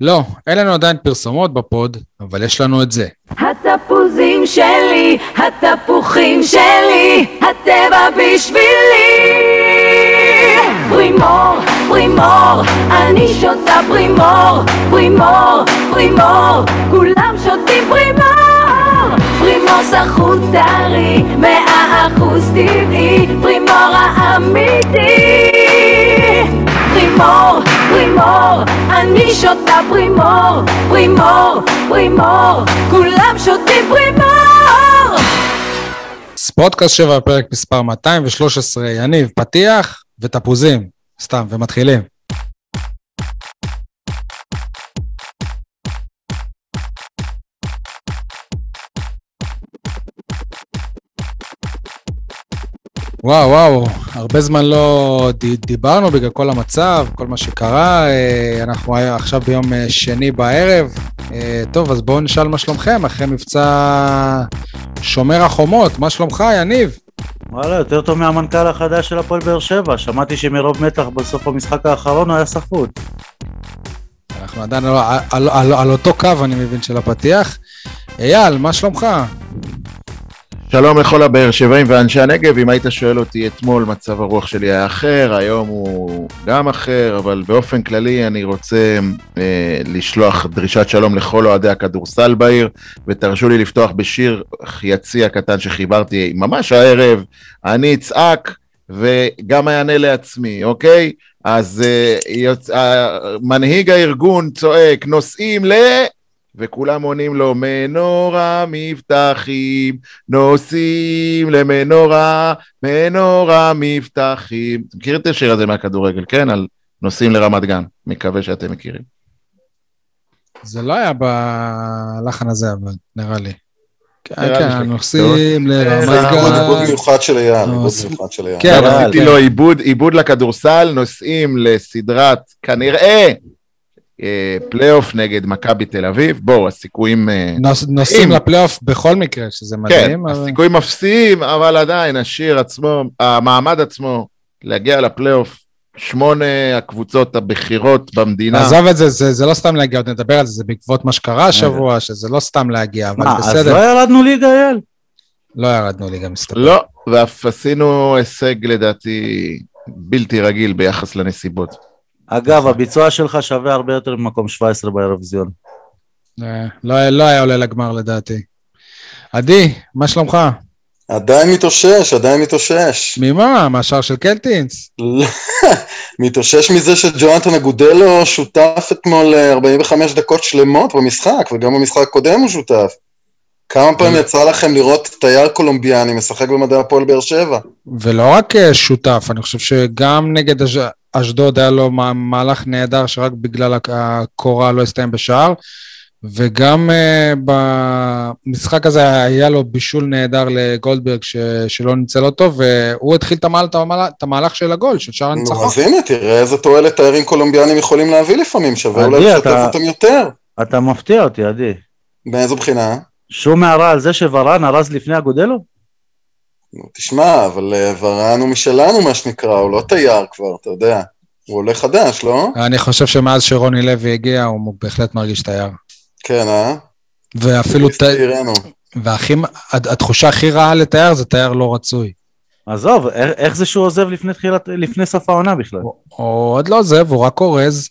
לא, אין לנו עדיין פרסומות ב pod, אבל יש לנו את זה. התפוזים שלי, התפוחים שלי, הטבע בשבילי. פרימור, פרימור, אני שותה פרימור, פרימור, פרימור, כולם שותים פרימור. פרימור סחוט טרי, מאה אחוז טבעי, פרימור האמיתי. פרימור, פרימור, אני שותה פרימור, פרימור, פרימור, כולם שותים פרימור! ספורטקאסט 7, פרק מספר 213, יניב, פתיח ותפוזים. סתם, ומתחילים. וואו, וואו, הרבה זמן לא דיברנו בגלל כל המצב, כל מה שקרה. אה, אנחנו עכשיו ביום אה, שני בערב. אה, טוב, אז בואו נשאל מה שלומכם אחרי מבצע שומר החומות. מה שלומך, יניב? וואלה, יותר טוב מהמנכ"ל החדש של הפועל באר שבע. שמעתי שמרוב מתח בסוף המשחק האחרון הוא היה סחוט. אנחנו עדיין על, על, על, על אותו קו, אני מבין, של הפתיח. אייל, מה שלומך? שלום לכל הבאר שבעים ואנשי הנגב, אם היית שואל אותי אתמול מצב הרוח שלי היה אחר, היום הוא גם אחר, אבל באופן כללי אני רוצה אה, לשלוח דרישת שלום לכל אוהדי הכדורסל בעיר, ותרשו לי לפתוח בשיר יציע קטן שחיברתי ממש הערב, אני אצעק וגם אענה לעצמי, אוקיי? אז אה, יוצ... אה, מנהיג הארגון צועק, נוסעים ל... וכולם עונים לו, מנורה מבטחים, נוסעים למנורה, מנורה מבטחים. אתה מכיר את השיר הזה מהכדורגל, כן? על נוסעים לרמת גן. מקווה שאתם מכירים. זה לא היה בלחן הזה, אבל נראה לי. כן, נראה לי כן, שכן. נוסעים זה לרמת עיבוד גן. עיבוד מיוחד של אייל, נו, עיבוד אז- מיוחד של אייל. כן, כן, עשיתי כן. לו עיבוד, עיבוד לכדורסל, נוסעים לסדרת, כנראה, אה, פלייאוף נגד מכבי תל אביב. בואו, הסיכויים... אה, נוס- נוסעים לפלייאוף בכל מקרה, שזה כן, מדהים. אבל- הסיכויים אפסיים, אבל עדיין, השיר עצמו, המעמד עצמו, להגיע לפלייאוף, שמונה הקבוצות הבכירות במדינה. עזוב את זה, זה, זה לא סתם להגיע, עוד נדבר על זה, זה בעקבות מה שקרה השבוע, שזה לא סתם להגיע, אבל מה, אז בסדר. לא ירדנו ליגה, אייל? לא ירדנו ליגה מסתבר. לא, ואף עשינו הישג לדעתי בלתי רגיל ביחס לנסיבות. אגב, הביצוע שלך שווה הרבה יותר ממקום 17 באירוויזיון. אה, לא, לא היה עולה לגמר לדעתי. עדי, מה שלומך? עדיין מתאושש, עדיין מתאושש. ממה? מהשער של קלטינס? מתאושש מזה שג'ונתן אגודלו שותף אתמול אה, 45 דקות שלמות במשחק, וגם במשחק הקודם הוא שותף. כמה פעמים יצא לכם לראות תייר קולומביאני משחק במדעי הפועל באר שבע? ולא רק אה, שותף, אני חושב שגם נגד אשדוד היה לו מה- מהלך נהדר שרק בגלל הק- הקורה לא הסתיים בשער, וגם uh, במשחק הזה היה לו בישול נהדר לגולדברג ש, שלא ניצל אותו, והוא התחיל את המהלך, את המהלך, של הגול, של שער נו, הניצחון. אז הנה, תראה איזה תועלת תיירים קולומביאנים יכולים להביא לפעמים, שווה אולי לשתף אתה- אותם יותר. אתה מפתיע אותי, עדי. מאיזו בחינה? שום הערה על זה שוורן ארז לפני אגודלו? נו, תשמע, אבל אה, ורן הוא משלנו, מה שנקרא, הוא לא תייר כבר, אתה יודע. הוא עולה חדש, לא? אני חושב שמאז שרוני לוי הגיע, הוא בהחלט מרגיש תייר. כן, אה? ואפילו, ת... צעירנו. והכי, התחושה הכי רעה לתייר זה תייר לא רצוי. עזוב, איך, איך זה שהוא עוזב לפני, תחילת, לפני סוף העונה בכלל? הוא עוד לא עוזב, הוא רק אורז.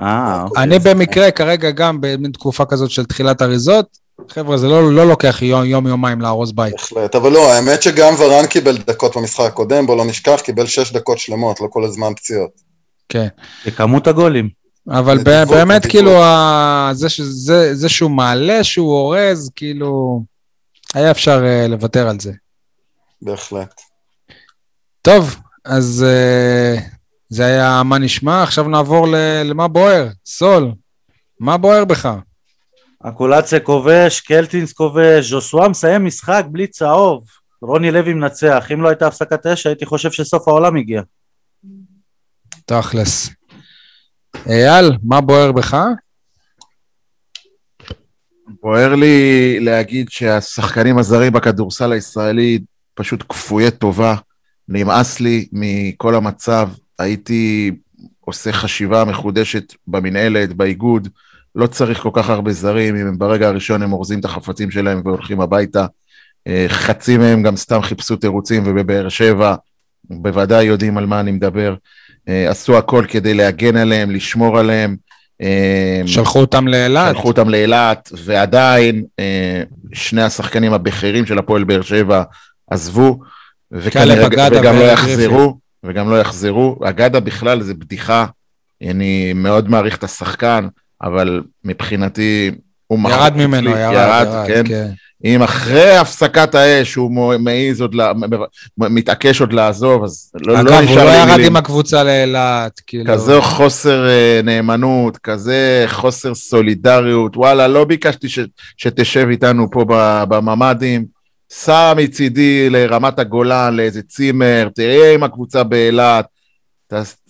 אה, אוקיי. אני במקרה כרגע גם במין תקופה כזאת של תחילת אריזות, חבר'ה, זה לא, לא לוקח יום, יום יומיים לארוז בית. בהחלט, אבל לא, האמת שגם ורן קיבל דקות במשחק הקודם, בוא לא נשכח, קיבל שש דקות שלמות, לא כל הזמן פציעות. כן. בכמות הגולים. אבל ב- נדיבות, באמת, נדיבות. כאילו, ה- זה, שזה, זה שהוא מעלה, שהוא אורז, כאילו, היה אפשר uh, לוותר על זה. בהחלט. טוב, אז uh, זה היה מה נשמע, עכשיו נעבור ל- למה בוער. סול, מה בוער בך? אקולציה כובש, קלטינס כובש, ז'וסווה מסיים משחק בלי צהוב. רוני לוי מנצח, אם לא הייתה הפסקת אש הייתי חושב שסוף העולם הגיע. תכלס. אייל, מה בוער בך? בוער לי להגיד שהשחקנים הזרים בכדורסל הישראלי פשוט כפויי טובה. נמאס לי מכל המצב. הייתי עושה חשיבה מחודשת במנהלת, באיגוד, לא צריך כל כך הרבה זרים, אם הם ברגע הראשון הם אורזים את החפצים שלהם והולכים הביתה. אה, חצי מהם גם סתם חיפשו תירוצים, ובבאר שבע בוודאי יודעים על מה אני מדבר. אה, עשו הכל כדי להגן עליהם, לשמור עליהם. אה, שלחו אותם לאילת. שלחו אותם לאילת, ועדיין שני השחקנים הבכירים של הפועל באר שבע עזבו, וכנראה- וגם לא יחזרו, וגם לא יחזרו. אגדה בכלל זה בדיחה, אני מאוד מעריך את השחקן, אבל מבחינתי הוא מחוק ירד ממנו, אצלי, ירד, ירד, כן. כן. אם אחרי הפסקת האש הוא מעז עוד, לה- מתעקש עוד לעזוב, אז לא, אגב, לא הוא נשאר לא לי ירד מילים. עם הקבוצה לאילת, כאילו. כזה חוסר אה, נאמנות, כזה חוסר סולידריות, וואלה, לא ביקשתי ש, שתשב איתנו פה בממ"דים, סע מצידי לרמת הגולן, לאיזה צימר, תהיה עם הקבוצה באילת,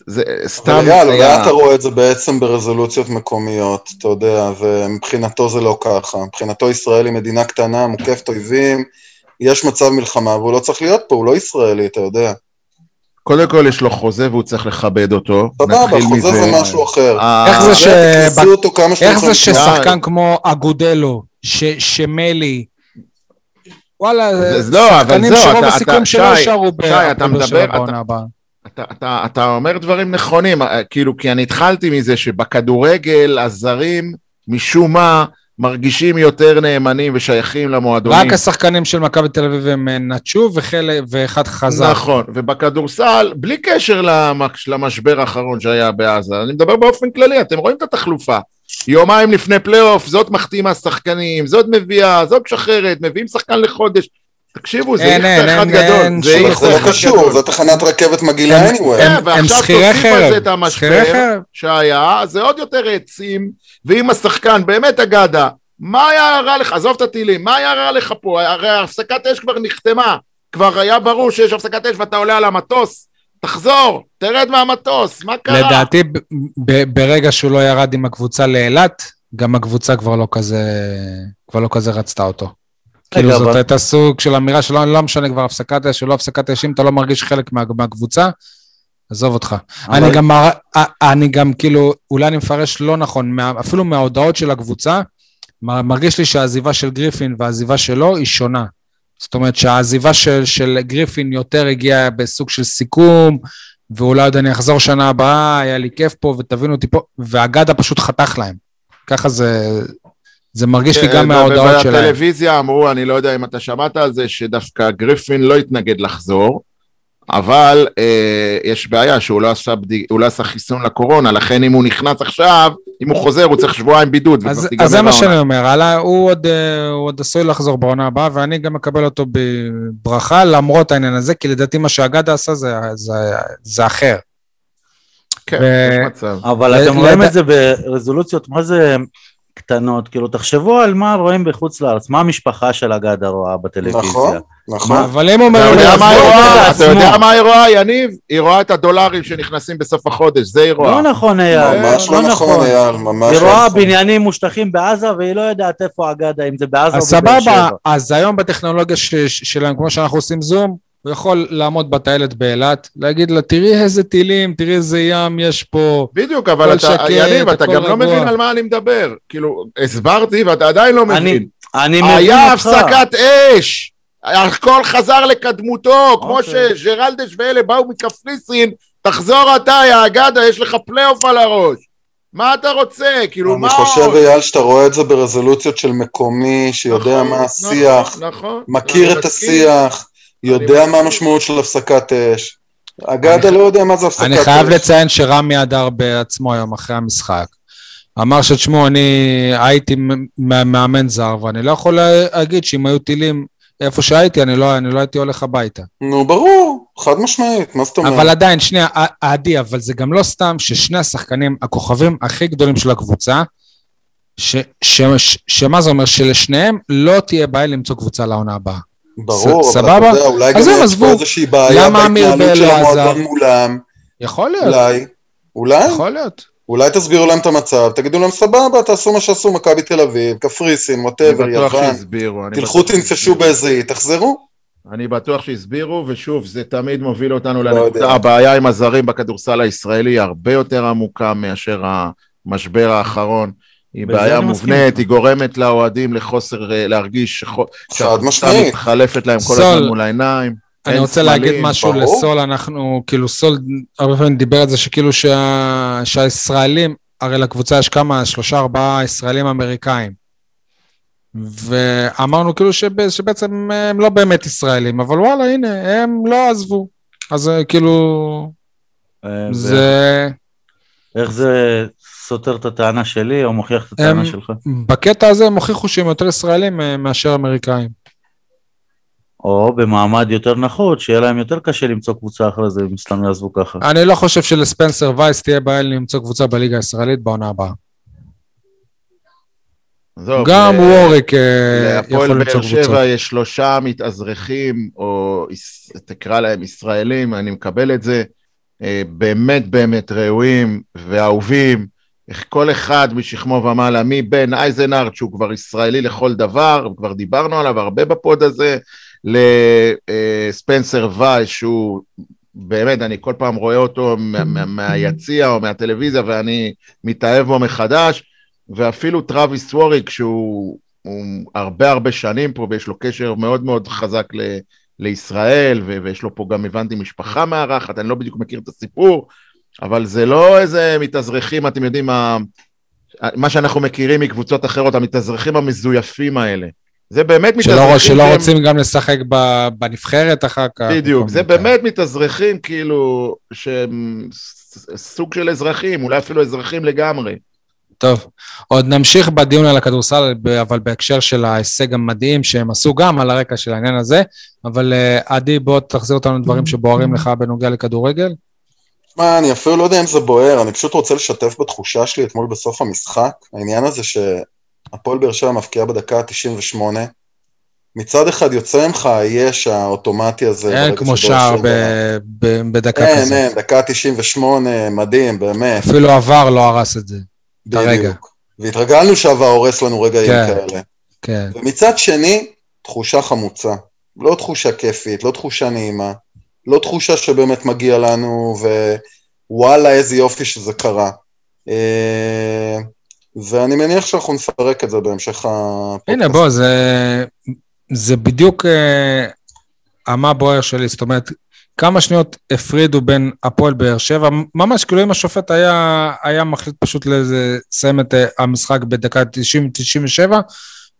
זה סתם אבל היה- אולי אתה רואה את זה בעצם ברזולוציות מקומיות, אתה יודע, ומבחינתו זה לא ככה. מבחינתו ישראל היא מדינה קטנה, מוקפת אויבים, יש מצב מלחמה, והוא לא צריך להיות פה, הוא לא ישראלי, אתה יודע. קודם כל יש לו חוזה והוא צריך לכבד אותו, סבבה, חוזה מזה. זה משהו אחר. אה, איך זה ש- איך זה. ששחקן כמו אגודלו, ש- שמלי, וואלה, זה- לא, אבל שחקנים זהו, שרוב אתה- הסיכויים אתה- שלא שי, יישארו בעונה אתה- הבאה. אתה, אתה, אתה אומר דברים נכונים, אה, כאילו, כי אני התחלתי מזה שבכדורגל הזרים, משום מה, מרגישים יותר נאמנים ושייכים למועדונים. רק השחקנים של מכבי תל אביב הם אה, נטשו וחלק- ואחד חזר. נכון, ובכדורסל, בלי קשר למש- למשבר האחרון שהיה בעזה, אני מדבר באופן כללי, אתם רואים את התחלופה. יומיים לפני פלייאוף, זאת מחתימה שחקנים, זאת מביאה, זאת משחררת, מביאים שחקן לחודש. תקשיבו, זה אין, אחד אין, גדול. אין זה לא קשור. זו תחנת רכבת מגעילה הם- anyway. כן, הם ועכשיו שכירי תוסיף על חרב, זה את שכירי המשבר חרב. שהיה, זה עוד יותר העצים, ואם השחקן באמת אגדה, מה היה רע לך, עזוב את הטילים, מה היה רע לך פה, הרי הפסקת אש כבר נחתמה, כבר היה ברור שיש הפסקת אש ואתה עולה על המטוס, תחזור, תרד מהמטוס, מה קרה? לדעתי, ב- ב- ברגע שהוא לא ירד עם הקבוצה לאילת, גם הקבוצה כבר לא כזה, כבר לא כזה רצתה אותו. כאילו זאת הייתה סוג של אמירה שלא לא משנה כבר הפסקת אש או לא הפסקת אש, אם אתה לא מרגיש חלק מה, מהקבוצה, עזוב אותך. אבל- אני גם, מר- א- אני גם כאילו, אולי אני מפרש לא נכון, מה, אפילו מההודעות של הקבוצה, מרגיש לי שהעזיבה של גריפין והעזיבה שלו היא שונה. זאת אומרת שהעזיבה של, של גריפין יותר הגיעה בסוג של סיכום, ואולי עוד אני אחזור שנה הבאה, היה לי כיף פה ותבינו אותי פה, ואגדה פשוט חתך להם. ככה זה, זה מרגיש לי גם מההודעות שלהם. בטלוויזיה אמרו, אני לא יודע אם אתה שמעת על זה, שדווקא גריפין לא התנגד לחזור, אבל אה, יש בעיה שהוא לא עשה, בדי... הוא לא עשה חיסון לקורונה, לכן אם הוא נכנס עכשיו, אם הוא חוזר, הוא צריך שבועיים בידוד. אז, אז זה מה. שאני אומר, עלה, הוא, עוד, אה, הוא עוד עשוי לחזור בעונה הבאה, ואני גם מקבל אותו בברכה למרות העניין הזה, כי לדעתי מה שאגדה עשה זה, זה, זה אחר. כן, ו- יש מצב. אבל אתם רואים את זה ברזולוציות, מה זה קטנות? כאילו, תחשבו על מה רואים בחוץ לארץ, מה המשפחה של אגדה רואה בטלוויזיה. נכון, נכון. אבל אם הוא אתה. יודע מה היא רואה? את אתה יודע עצמו. מה היא רואה, יניב? היא רואה את הדולרים שנכנסים בסוף החודש, זה היא רואה. לא נכון, אייל, ממש לא נכון, אייל, ממש היא לא רואה נכון. בניינים מושטחים בעזה והיא לא יודעת איפה אגדה, אם זה בעזה או אז בבאר סבבה, שבע. אז היום בטכנולוגיה ש- ש- שלהם, כמו שאנחנו עושים זום, הוא יכול לעמוד בטיילת באילת, להגיד לה, תראי איזה טילים, תראי איזה ים יש פה. בדיוק, אבל אתה, שקט, יניב, אתה גם לא רגוע. מבין על מה אני מדבר. כאילו, הסברתי ואתה עדיין לא אני מבין. אני מבין היה אותך. הפסקת אש, הכל חזר לקדמותו, כמו אוקיי. שג'רלדש ואלה באו מקפריסין, תחזור אתה, יא אגדה, יש לך פלייאוף על הראש. מה אתה רוצה? כאילו, מה אני חושב? אייל, שאתה רואה את זה ברזולוציות של מקומי, שיודע נכון, מה נכון, השיח, נכון, מכיר אני את מסכים. השיח, יודע. מה המשמעות של הפסקת אש. אגדה אני- לא יודע מה זה הפסקת אש. אני חייב לציין שרמי הדר בעצמו היום, אחרי המשחק, אמר שתשמעו, אני הייתי מאמן זר, ואני לא יכול להגיד שאם היו טילים איפה שהייתי, אני לא, אני לא הייתי הולך הביתה. נו, ברור, חד משמעית, מה זאת אומרת? אבל עדיין, שנייה, עדי, אבל זה גם לא סתם ששני השחקנים, הכוכבים הכי גדולים של הקבוצה, ש, ש, ש, שמה זה אומר? שלשניהם לא תהיה בעיה למצוא קבוצה לעונה הבאה. ברור, ס- אבל סבבה? אתה יודע, אולי גם יש. פה איזושהי בעיה בהתנהלות של המועדון? מולם. יכול להיות, אולי, אולי, יכול להיות. אולי תסבירו להם את המצב, תגידו להם סבבה, תעשו מה שעשו מכבי תל אביב, קפריסין, אני ווטאבר, בטוח יוון, שהסבירו. אני תלכו בטוח תנפשו שהסבירו. באיזה אי, תחזרו. אני בטוח שהסבירו, ושוב, זה תמיד מוביל אותנו לא לנקודה. הבעיה עם הזרים בכדורסל הישראלי היא הרבה יותר עמוקה מאשר המשבר האחרון. היא בעיה מובנית. היא גורמת לאוהדים לחוסר, אה, להרגיש שהקבוצה. מתחלפת להם כל הזמן מול העיניים. אני רוצה סמלים, להגיד משהו ברור. לסול, אנחנו, כאילו סול הרבה פעמים דיבר על זה שכאילו שה, שהישראלים, הרי לקבוצה יש כמה, שלושה ארבעה ישראלים אמריקאים. ואמרנו כאילו שב, שבעצם הם לא באמת ישראלים, אבל וואלה הנה, הם לא עזבו. אז אה, כאילו, אה, זה... איך זה סותר את הטענה שלי או מוכיח את הטענה הם- שלך? בקטע הזה הם הוכיחו שהם יותר ישראלים אה, מאשר אמריקאים. או במעמד יותר נחות, שיהיה להם יותר קשה למצוא קבוצה אחרי זה, אם סתם יעזבו ככה. אני לא חושב שלספנסר וייס תהיה בעיה למצוא קבוצה בליגה הישראלית בעונה הבאה. גם ל- ווריק אה, יכול להפועל למצוא באר קבוצה. שבע יש שלושה מתאזרחים, או תקרא להם ישראלים, אני מקבל את זה, אה, באמת באמת ראויים ואהובים, איך כל אחד משכמו ומעלה, מבן אייזנארט, שהוא כבר ישראלי לכל דבר, כבר דיברנו עליו הרבה ב pod הזה, לספנסר וייס, שהוא באמת, אני כל פעם רואה אותו מה- מה- מהיציע או מהטלוויזיה, ואני מתאהב בו מחדש. ואפילו טראביס ווריק, שהוא הוא הרבה הרבה שנים פה, ויש לו קשר מאוד מאוד חזק ל, לישראל, ו, ויש לו פה גם, הבנתי, משפחה מארחת, אני לא בדיוק מכיר את הסיפור, אבל זה לא איזה מתאזרחים, אתם יודעים, מה, מה שאנחנו מכירים מקבוצות אחרות, המתאזרחים המזויפים האלה. זה באמת מתאזרחים שלא, שלא שהם- רוצים גם לשחק בנבחרת אחר כך. בדיוק, זה כאלה. באמת מתאזרחים כאילו שהם סוג של אזרחים, אולי אפילו אזרחים לגמרי. טוב, עוד נמשיך בדיון על הכדורסל, אבל בהקשר של ההישג המדהים שהם עשו גם על הרקע של העניין הזה, אבל אה, עדי, בוא תחזיר אותנו לדברים שבוערים לך בנוגע לכדורגל. מה, אני אפילו לא יודע אם זה בוער, אני פשוט רוצה לשתף בתחושה שלי אתמול בסוף המשחק, העניין הזה שהפועל באר שבע מפקיעה בדקה ה-98, מצד אחד יוצא ממך היש האוטומטי הזה. אין כמו שער ב- ב- בדקה אין, כזאת. אין, דקה 98, מדהים, באמת, אפילו עבר לא הרס את זה. בדיוק. והתרגלנו שעבר הורס לנו רגעים כן. כאלה. כן. ומצד שני, תחושה חמוצה. לא תחושה כיפית, לא תחושה נעימה, לא תחושה שבאמת מגיע לנו, ווואלה, איזה יופי שזה קרה. אה, ואני מניח שאנחנו נפרק את זה בהמשך הפודקאסט. הנה, בוא, זה, זה בדיוק אה, המה בוער שלי, זאת אומרת, כמה שניות הפרידו בין הפועל באר שבע, ממש כאילו אם השופט היה, היה מחליט פשוט לסיים את אה, המשחק בדקה 90-97,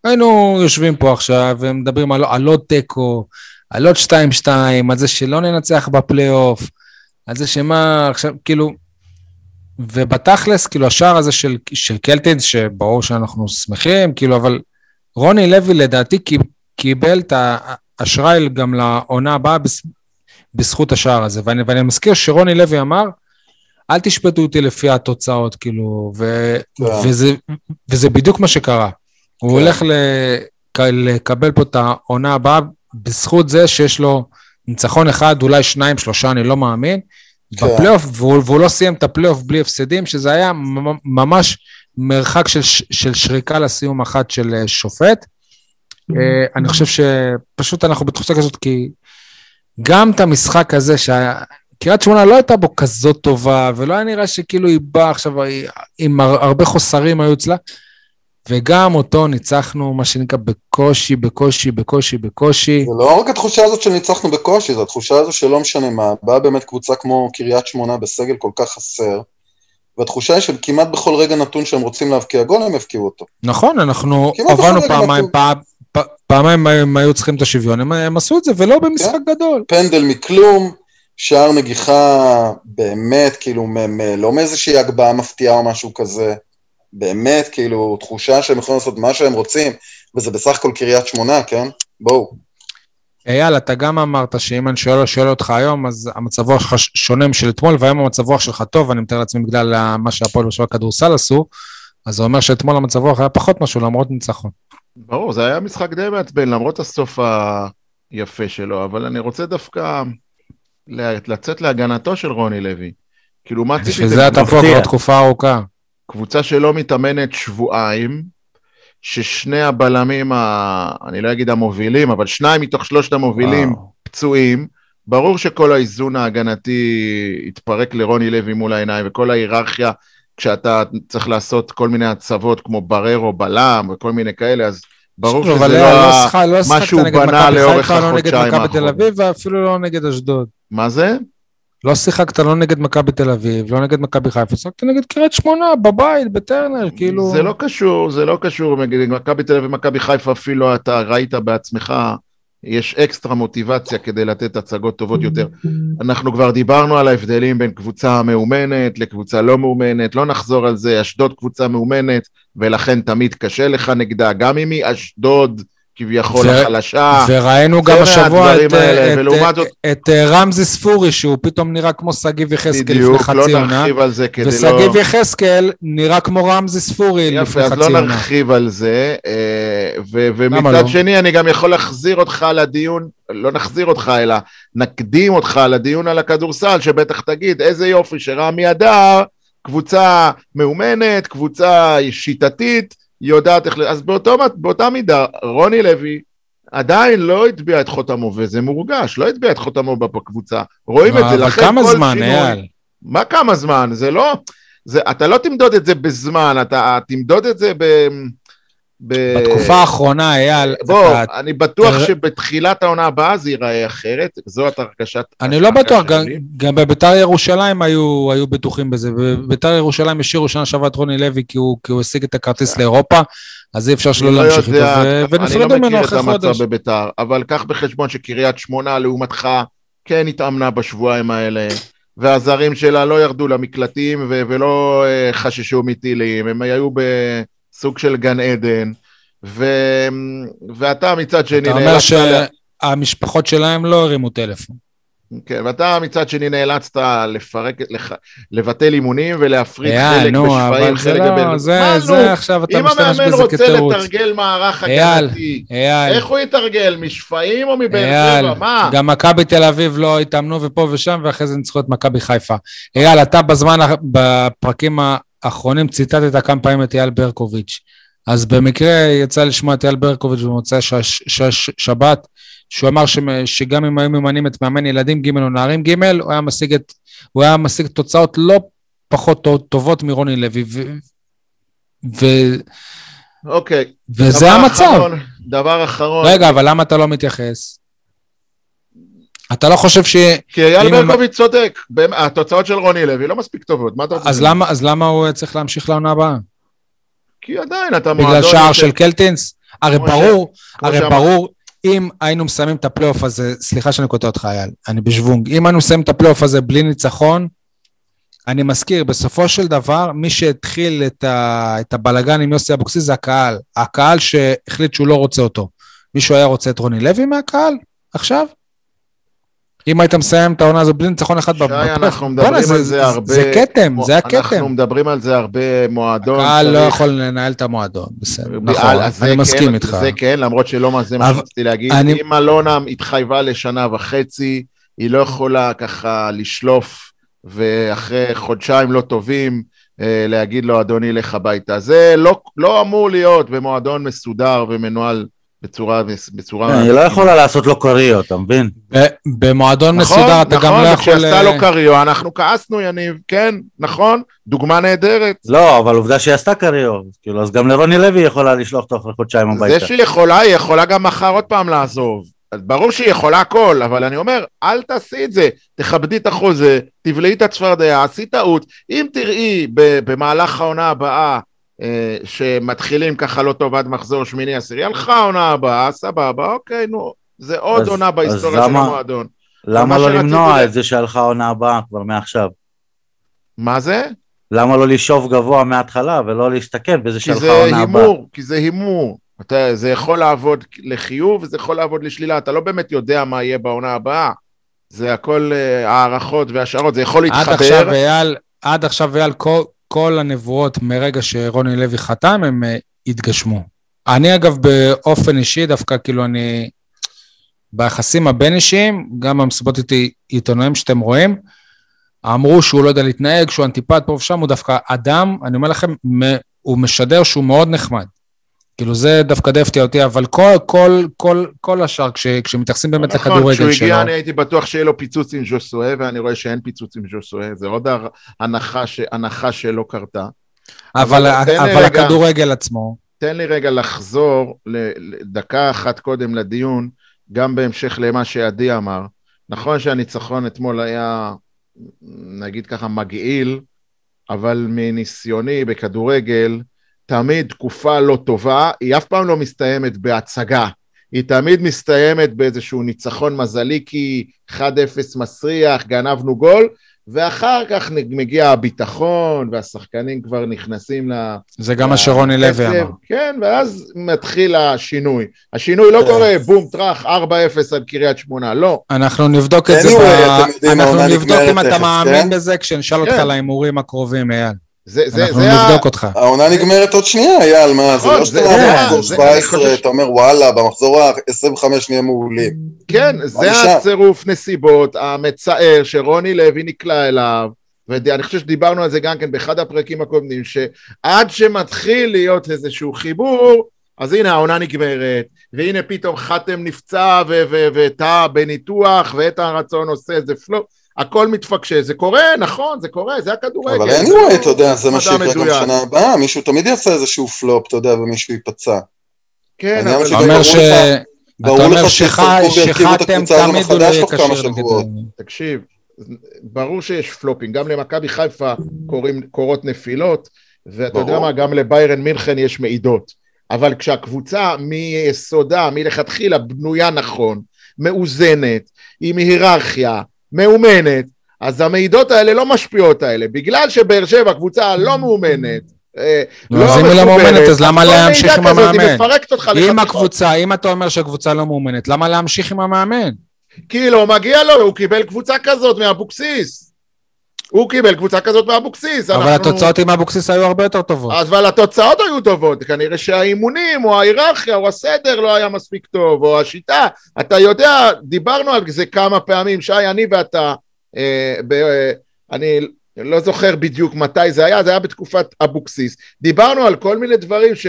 היינו יושבים פה עכשיו ומדברים על, על עוד תיקו, על עוד 2-2, על זה שלא ננצח בפלייאוף, על זה שמה עכשיו, כאילו, ובתכלס, כאילו, השער הזה של, של קלטינס, שברור שאנחנו שמחים, כאילו, אבל רוני לוי לדעתי קיב- קיבל את האשראי גם לעונה הבאה בזכות השער הזה. ואני, ואני מזכיר שרוני לוי אמר, אל תשפטו אותי לפי התוצאות, כאילו, ו, כן. וזה, וזה בדיוק מה שקרה. הוא כן. הולך לק- לקבל פה את העונה הבאה בזכות זה שיש לו ניצחון אחד, אולי שניים, שלושה, אני לא מאמין. כן. בפלייאוף, והוא, והוא לא סיים את הפלייאוף בלי הפסדים, שזה היה ממ- ממש מרחק של, של שריקה לסיום אחת של אה, שופט. אה, אני חושב שפשוט אנחנו בתחושה כזאת, כי גם את המשחק הזה, שקריית שמונה לא הייתה בו כזאת טובה, ולא היה נראה שכאילו היא באה עכשיו עם הר- הרבה חוסרים היו אצלה, וגם אותו ניצחנו, מה שנקרא, בקושי, בקושי, בקושי, בקושי. זה לא רק התחושה הזאת שניצחנו בקושי, זו התחושה הזו שלא משנה מה, באה באמת קבוצה כמו קריית שמונה בסגל כל כך חסר, והתחושה היא שכמעט בכל רגע נתון שהם רוצים להבקיע גול, הם יבקיעו אותו. נכון, אנחנו עברנו פעמיים, נתון. פעם, פעמיים הם היו צריכים את השוויון, הם, הם עשו את זה, ולא במשחק גדול. פנדל מכלום, שער נגיחה באמת, כאילו, מ- מ- לא מאיזושהי הגבהה מפתיעה או משהו כזה, באמת, כאילו, תחושה שהם יכולים לעשות מה שהם רוצים, וזה בסך הכל קריית שמונה, כן? בואו. אייל, אתה גם אמרת שאם אני שואל, שואל אותך היום, אז המצב רוח שלך שונה משל אתמול, והיום המצב רוח שלך טוב, אני מתאר לעצמי בגלל מה שהפועל בשביל הכדורסל עשו, אז זה אומר שאתמול המצב רוח היה פחות משהו, למרות ניצחון. ברור, זה היה משחק די מעצבן, למרות הסוף היפה שלו, אבל אני רוצה דווקא לצאת להגנתו של רוני לוי. כאילו, מה בשביל ציפיתם? זה אתה פה. כבר תקופה ארוכה. קבוצה שלא מתאמנת שבועיים, ששני הבלמים, ה... אני לא אגיד המובילים, אבל שניים מתוך שלושת המובילים וואו. פצועים. ברור שכל האיזון ההגנתי התפרק לרוני לוי מול העיניים, וכל ההיררכיה, כשאתה צריך לעשות כל מיני הצבות כמו בררו בלם וכל מיני כאלה, אז ברור שוב, שזה לא לא לא מה שהוא בנה לאורך חיפה, לא נגד החודשיים מכבי תל האחרונים. אביב, ואפילו לא נגד אשדוד. מה זה? לא שיחקת לא נגד מכבי תל אביב, לא נגד מכבי חיפה, שיחקת נגד קריית שמונה, בבית, בטרנר, כאילו... זה לא קשור, זה לא קשור, נגיד, מכבי תל אביב ומכבי חיפה אפילו אתה ראית בעצמך, יש אקסטרה מוטיבציה כדי לתת הצגות טובות יותר. אנחנו כבר דיברנו על ההבדלים בין קבוצה מאומנת לקבוצה לא מאומנת, לא נחזור על זה, אשדוד קבוצה מאומנת, ולכן תמיד קשה לך נגדה, גם אם היא אשדוד כביכול ו- החלשה. וראינו גם השבוע מהדברים את, האלה, את, ולעומת זאת- את, את רמזי ספורי, שהוא פתאום נראה כמו שגיב יחזקאל לפני בדיוק, חצי לא עונה, נרחיב על זה כדי לא... ושגיב יחזקאל נראה כמו רמזי ספורי יפה, לפני אז חצי לא עונה. נרחיב על זה, אה, ו- ומצד לא? שני אני גם יכול להחזיר אותך לדיון, לא נחזיר אותך, אלא נקדים אותך לדיון על הכדורסל, שבטח תגיד, איזה יופי שרמי אדר, קבוצה מאומנת, קבוצה שיטתית, יודעת איך... אז באותו, באותה מידה, רוני לוי עדיין לא הטביע את חותמו, וזה מורגש, לא הטביע את חותמו בקבוצה. רואים את זה, לכן כמה כל זמן, שינוי... אייל? מה כמה זמן? זה לא... זה, אתה לא תמדוד את זה בזמן, אתה תמדוד את זה ב... ב... בתקופה האחרונה, אייל, בוא, אתה- אני בטוח תראה- שבתחילת העונה הבאה זה ייראה אחרת, זאת הרגשת... אני לא בטוח, גם. גם בביתר ירושלים היו, היו בטוחים בזה. בביתר ירושלים השאירו שנה שעברה את רוני לוי כי הוא, כי הוא השיג את הכרטיס לאירופה, אז אי אפשר שלא אני לא להמשיך איתו, יודע, ו- אני ונפרדו לא ממנו מכיר את אחרי חודש. המצב בביתר, אבל קח בחשבון שקריית שמונה לעומתך כן התאמנה בשבועיים האלה, והזרים שלה לא ירדו למקלטים ולא אה, חששו מטילים, הם היו בסוג של גן עדן, ו... ואתה מצד שני אתה אומר נאלצת שהמשפחות שלהם לא הרימו טלפון. כן, ואתה מצד שני נאלצת לפרק, לח... לבטל אימונים ולהפריד אייל, חלק נו, בשפיים, אבל זה חלק לא, בבין. זה, מה, זה נו? עכשיו אתה אם משתמש המאמן בזה רוצה כתירוץ. לתרגל מערך אייל, הגנתי, אייל, איך הוא יתרגל? משפיים או מבאר אייל, שבע? מה? גם מכבי תל אביב לא התאמנו ופה ושם, ואחרי זה ניצחו את מכבי חיפה. אייל, אתה בזמן, בפרקים האחרונים ציטטת כמה פעמים את אייל ברקוביץ'. אז במקרה יצא לשמוע את אייל ברקוביץ' במוצאי ש- ש- ש- שבת, שהוא אמר שמ- שגם אם היו ממנים את מאמן ילדים ג' או נערים ג', הוא היה משיג, את, הוא היה משיג תוצאות לא פחות טוב- טובות מרוני לוי, ו, ו, אוקיי. וזה דבר המצב. אחרון, דבר אחרון. רגע, אבל למה אתה לא מתייחס? אתה לא חושב ש... כי אייל ברקוביץ' צודק, התוצאות של רוני לוי לא מספיק טובות, מה אתה רוצה? אז למה, אז למה הוא צריך להמשיך לעונה הבאה? כי עדיין אתה מועדון... בגלל שער של קלטינס? הרי ברור, הרי שאמרת. ברור, אם היינו מסיימים את הפלייאוף הזה, סליחה שאני קוטע אותך, אייל, אני בשוונג, אם היינו מסיימים את הפלייאוף הזה בלי ניצחון, אני מזכיר, בסופו של דבר, מי שהתחיל את, ה, את הבלגן עם יוסי אבוקסיס זה הקהל. הקהל שהחליט שהוא לא רוצה אותו. מישהו היה רוצה את רוני לוי מהקהל עכשיו? אם היית מסיים את העונה הזו בלי ניצחון אחד שי, אנחנו מדברים על זה הרבה. זה כתם, זה אנחנו הכתם. מדברים על זה הרבה, מועדון. הקהל לא יכול לנהל את המועדון, בסדר, נכון, אני כן, מסכים איתך. זה כן, למרות שלא זה מה שרציתי להגיד. אם אלונה התחייבה לשנה וחצי, היא לא יכולה ככה לשלוף, ואחרי חודשיים לא טובים, אה, להגיד לו, אדוני, לך הביתה. זה לא, לא אמור להיות במועדון מסודר ומנוהל בצורה... בצורה... היא לא יכולה לעשות לו קריו, אתה מבין? ב- במועדון נכון, מסודר אתה גם לא נכון, יכול... וכשעשתה אה, לו קריו, אנחנו כעסנו, יניב, כן, נכון, דוגמה נהדרת. לא, אבל עובדה שהיא עשתה קריו, כאילו, אז גם לרוני לוי היא יכולה לשלוח אותו אחרי חודשיים הביתה. זה שהיא יכולה, היא יכולה גם מחר עוד פעם לעזוב. ברור שהיא יכולה הכל, אבל אני אומר, אל תעשי את זה, תכבדי את החוזה, תבלעי את הצפרדע, עשי טעות. אם תראי ב- במהלך העונה הבאה, אה, שמתחילים ככה לא טוב עד מחזור שמיני עשירי, הלכה העונה הבאה, סבבה, אוקיי, נו, זה עוד אז- עונה בהיסטוריה של המועדון. למה מה לא למנוע לה- את זה שהלכה העונה הבאה כבר מעכשיו? מה זה? למה לא לשאוף גבוה מההתחלה ולא להסתכן בזה כי שהלכה זה העונה הבאה? הימור, כי זה הימור. אתה, זה יכול לעבוד לחיוב וזה יכול לעבוד לשלילה, אתה לא באמת יודע מה יהיה בעונה הבאה. זה הכל אה, הערכות והשערות, זה יכול עד להתחבר. עכשיו אייל, עד עכשיו אייל, כל, כל הנבואות מרגע שרוני לוי חתם, הם אה, התגשמו. אני אגב באופן אישי, דווקא כאילו אני, ביחסים הבין-אישיים, גם במסיבות איתי עיתונאים שאתם רואים, אמרו שהוא לא יודע להתנהג, שהוא אנטיפט פה ושם, הוא דווקא אדם, אני אומר לכם, הוא משדר שהוא מאוד נחמד. כאילו זה דווקא די הפתיע אותי, אבל כל, כל, כל, כל השאר, כש, כשמתייחסים באמת נכון, לכדורגל כשהוא שלו, הגיע אני הייתי בטוח שיהיה לו פיצוץ עם ז'וסואה, ואני רואה שאין פיצוץ עם ז'וסואה, זה עוד הנחה, ש... הנחה שלא קרתה. אבל, אבל אבל רגע. הכדורגל עצמו, תן לי רגע לחזור לדקה אחת קודם לדיון, גם בהמשך למה שעדי אמר. נכון שהניצחון אתמול היה, נגיד ככה, מגעיל, אבל מניסיוני בכדורגל, תמיד תקופה לא טובה, היא אף פעם לא מסתיימת בהצגה. היא תמיד מסתיימת באיזשהו ניצחון מזלי, כי 1-0 מסריח, גנבנו גול, ואחר כך מגיע הביטחון, והשחקנים כבר נכנסים ל... זה גם מה שרוני לוי אמר. כן, ואז מתחיל השינוי. השינוי לא כן. קורה בום טראח 4-0 על קריית שמונה, לא. אנחנו נבדוק את זה, אנחנו נבדוק אם אתה מאמין כן? בזה כשנשאל אותך כן. על ההימורים הקרובים, אייל. זה, זה, אנחנו זה ה- נבדוק אותך. העונה נגמרת עוד שנייה, אייל, מה, זה נכון, לא שאתה זה- במחזור זה- אני חושב 17, ש- אתה אומר וואלה, במחזור ה-25 נהיה מעולים. כן, זה. הצירוף נסיבות המצער שרוני לוי נקלע אליו, ואני חושב שדיברנו על זה גם כן באחד הפרקים הקודמים, שעד שמתחיל להיות איזשהו חיבור, אז הנה העונה נגמרת, והנה פתאום חתם נפצע וטעה בניתוח, ואיתן רצון עושה איזה פלופ, הכל מתפקשש, זה קורה, נכון, זה קורה, זה הכדורגל. אבל זה anyway, אתה יודע, זה מה שיקרה גם מדויק. שנה הבאה, מישהו תמיד יעשה איזשהו פלופ, אתה יודע, ומישהו ייפצע. כן, אבל אתה אומר ש... ברור אתה אומר לך שחתם תמיד הוא לא מחדש יהיה תוך כמה כשיר נגד... שבועות. תקשיב, ברור שיש פלופים, גם למכבי חיפה קורות נפילות, ואתה יודע. מה, גם לביירן מינכן יש מעידות. אבל כשהקבוצה מיסודה, מלכתחילה בנויה נכון, מאוזנת, עם היררכיה, מאומנת, אז המעידות האלה לא משפיעות האלה. בגלל שבאר שבע קבוצה לא מאומנת, אה, נו, אז אם היא לא מאומנת, אז למה להמשיך עם המאמן? אם. הקבוצה, אם אתה אומר שהקבוצה לא מאומנת, למה להמשיך עם המאמן? כי לא מגיע לו, הוא קיבל קבוצה כזאת מאבוקסיס. הוא קיבל קבוצה כזאת מאבוקסיס. אבל אנחנו- התוצאות עם אבוקסיס היו הרבה יותר טובות. אבל התוצאות היו טובות, כנראה שהאימונים, או ההיררכיה, או הסדר לא היה מספיק טוב, או השיטה. אתה יודע, דיברנו על זה כמה פעמים, שי, אני ואתה, אה, ב, אה, אני לא זוכר בדיוק מתי זה היה, זה היה בתקופת אבוקסיס. דיברנו על כל מיני דברים ש...